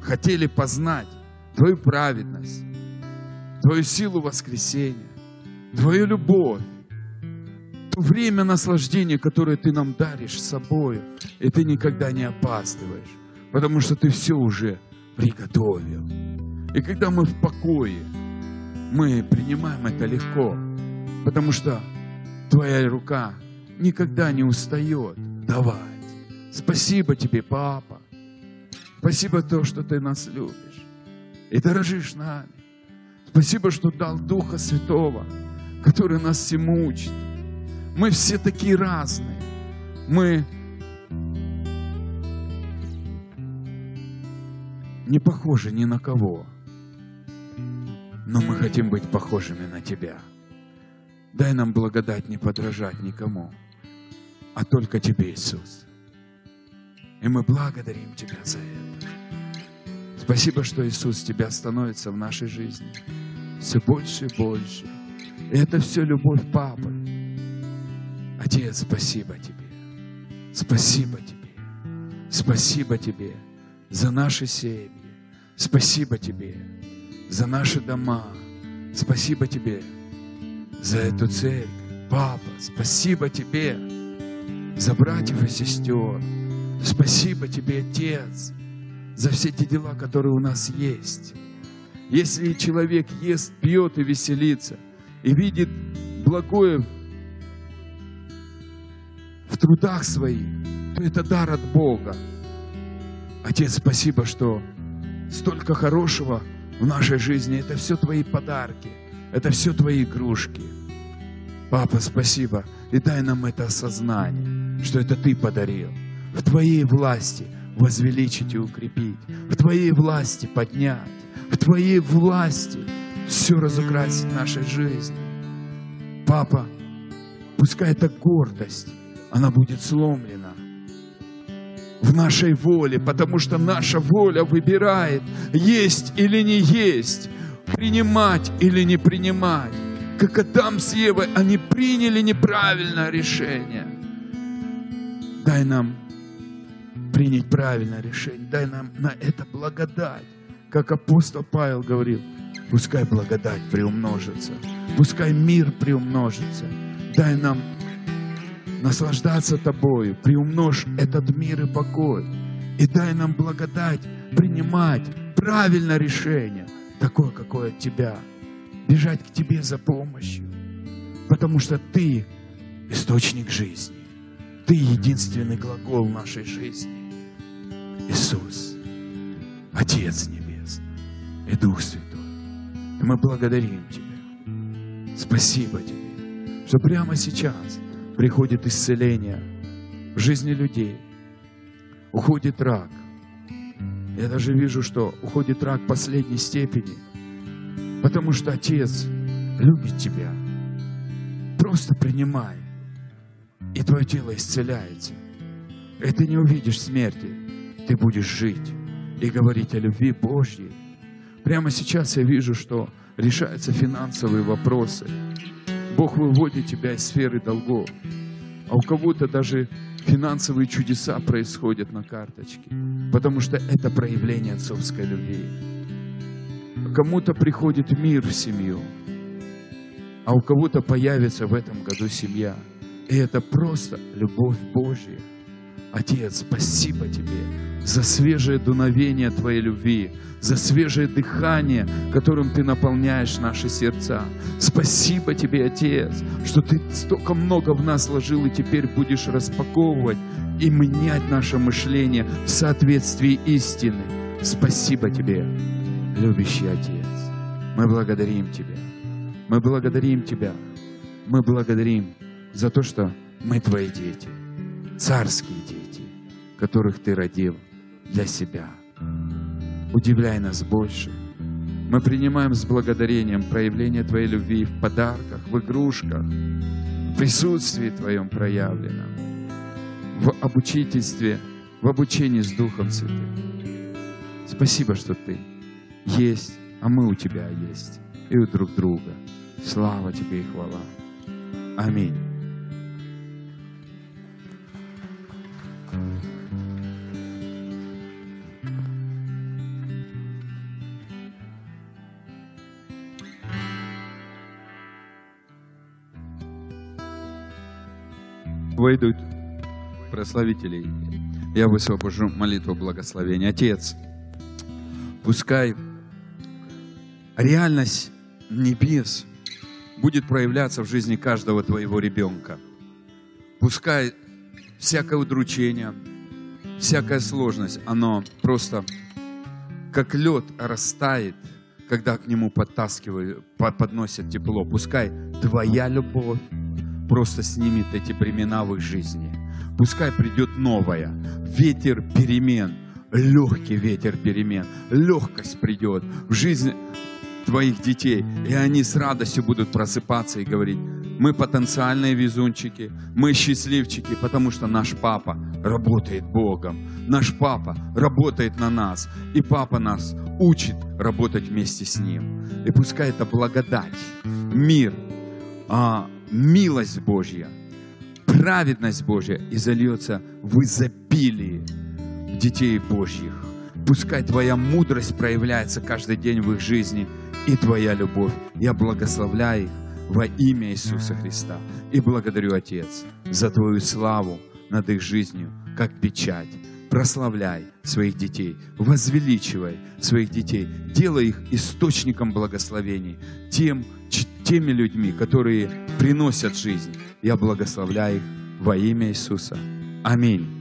Speaker 1: Хотели познать Твою праведность, Твою силу воскресения, Твою любовь, то время наслаждения, которое ты нам даришь собой, и ты никогда не опаздываешь, потому что ты все уже приготовил. И когда мы в покое, мы принимаем это легко, потому что твоя рука никогда не устает давать. Спасибо тебе, папа. Спасибо то, что ты нас любишь и дорожишь нами. Спасибо, что дал Духа Святого, который нас всему учит. Мы все такие разные. Мы не похожи ни на кого. Но мы хотим быть похожими на Тебя. Дай нам благодать не подражать никому, а только Тебе, Иисус. И мы благодарим Тебя за это. Спасибо, что Иисус Тебя становится в нашей жизни все больше и больше. И это все любовь Папы. Отец, спасибо Тебе. Спасибо Тебе. Спасибо Тебе за наши семьи. Спасибо Тебе за наши дома. Спасибо Тебе за эту церковь. Папа, спасибо Тебе за братьев и сестер. Спасибо Тебе, Отец, за все те дела, которые у нас есть. Если человек ест, пьет и веселится, и видит благое в трудах своих, то это дар от Бога. Отец, спасибо, что столько хорошего в нашей жизни. Это все твои подарки, это все твои игрушки. Папа, спасибо. И дай нам это осознание, что это ты подарил. В твоей власти возвеличить и укрепить. В твоей власти поднять в Твоей власти все разукрасить нашей жизни. Папа, пускай эта гордость, она будет сломлена в нашей воле, потому что наша воля выбирает, есть или не есть, принимать или не принимать. Как Адам с Евой, они приняли неправильное решение. Дай нам принять правильное решение, дай нам на это благодать как апостол Павел говорил, пускай благодать приумножится, пускай мир приумножится. Дай нам наслаждаться Тобою, приумножь этот мир и покой. И дай нам благодать принимать правильное решение, такое, какое от Тебя. Бежать к Тебе за помощью, потому что Ты источник жизни. Ты единственный глагол нашей жизни. Иисус, Отец Небесный и Дух Святой. Мы благодарим Тебя. Спасибо Тебе, что прямо сейчас приходит исцеление в жизни людей. Уходит рак. Я даже вижу, что уходит рак последней степени, потому что Отец любит тебя. Просто принимай, и твое тело исцеляется. И ты не увидишь смерти, ты будешь жить и говорить о любви Божьей Прямо сейчас я вижу, что решаются финансовые вопросы. Бог выводит тебя из сферы долгов. А у кого-то даже финансовые чудеса происходят на карточке, потому что это проявление отцовской любви. Кому-то приходит мир в семью, а у кого-то появится в этом году семья. И это просто любовь Божья. Отец, спасибо Тебе за свежее дуновение Твоей любви, за свежее дыхание, которым Ты наполняешь наши сердца. Спасибо Тебе, Отец, что Ты столько много в нас вложил и теперь будешь распаковывать и менять наше мышление в соответствии истины. Спасибо Тебе, любящий Отец. Мы благодарим Тебя. Мы благодарим Тебя. Мы благодарим за то, что мы Твои дети, царские дети которых Ты родил для себя. Удивляй нас больше. Мы принимаем с благодарением проявление Твоей любви в подарках, в игрушках, в присутствии Твоем проявленном, в обучительстве, в обучении с Духом Святым. Спасибо, что Ты есть, а мы у Тебя есть, и у друг друга. Слава Тебе и хвала. Аминь. Войдут прославителей. Я высвобожу молитву благословения. Отец, пускай реальность небес будет проявляться в жизни каждого твоего ребенка. Пускай всякое удручение, всякая сложность, оно просто как лед растает, когда к нему подтаскивают, подносят тепло. Пускай твоя любовь просто снимет эти времена в их жизни. Пускай придет новая, ветер перемен, легкий ветер перемен, легкость придет в жизнь твоих детей, и они с радостью будут просыпаться и говорить, мы потенциальные везунчики, мы счастливчики, потому что наш папа работает Богом, наш папа работает на нас, и папа нас учит работать вместе с ним. И пускай это благодать, мир, а, милость Божья, праведность Божья и зальется в изобилии детей Божьих. Пускай Твоя мудрость проявляется каждый день в их жизни и Твоя любовь. Я благословляю их во имя Иисуса Христа. И благодарю, Отец, за Твою славу над их жизнью, как печать. Прославляй своих детей, возвеличивай своих детей, делай их источником благословений, тем, теми людьми, которые приносят жизнь. Я благословляю их во имя Иисуса. Аминь.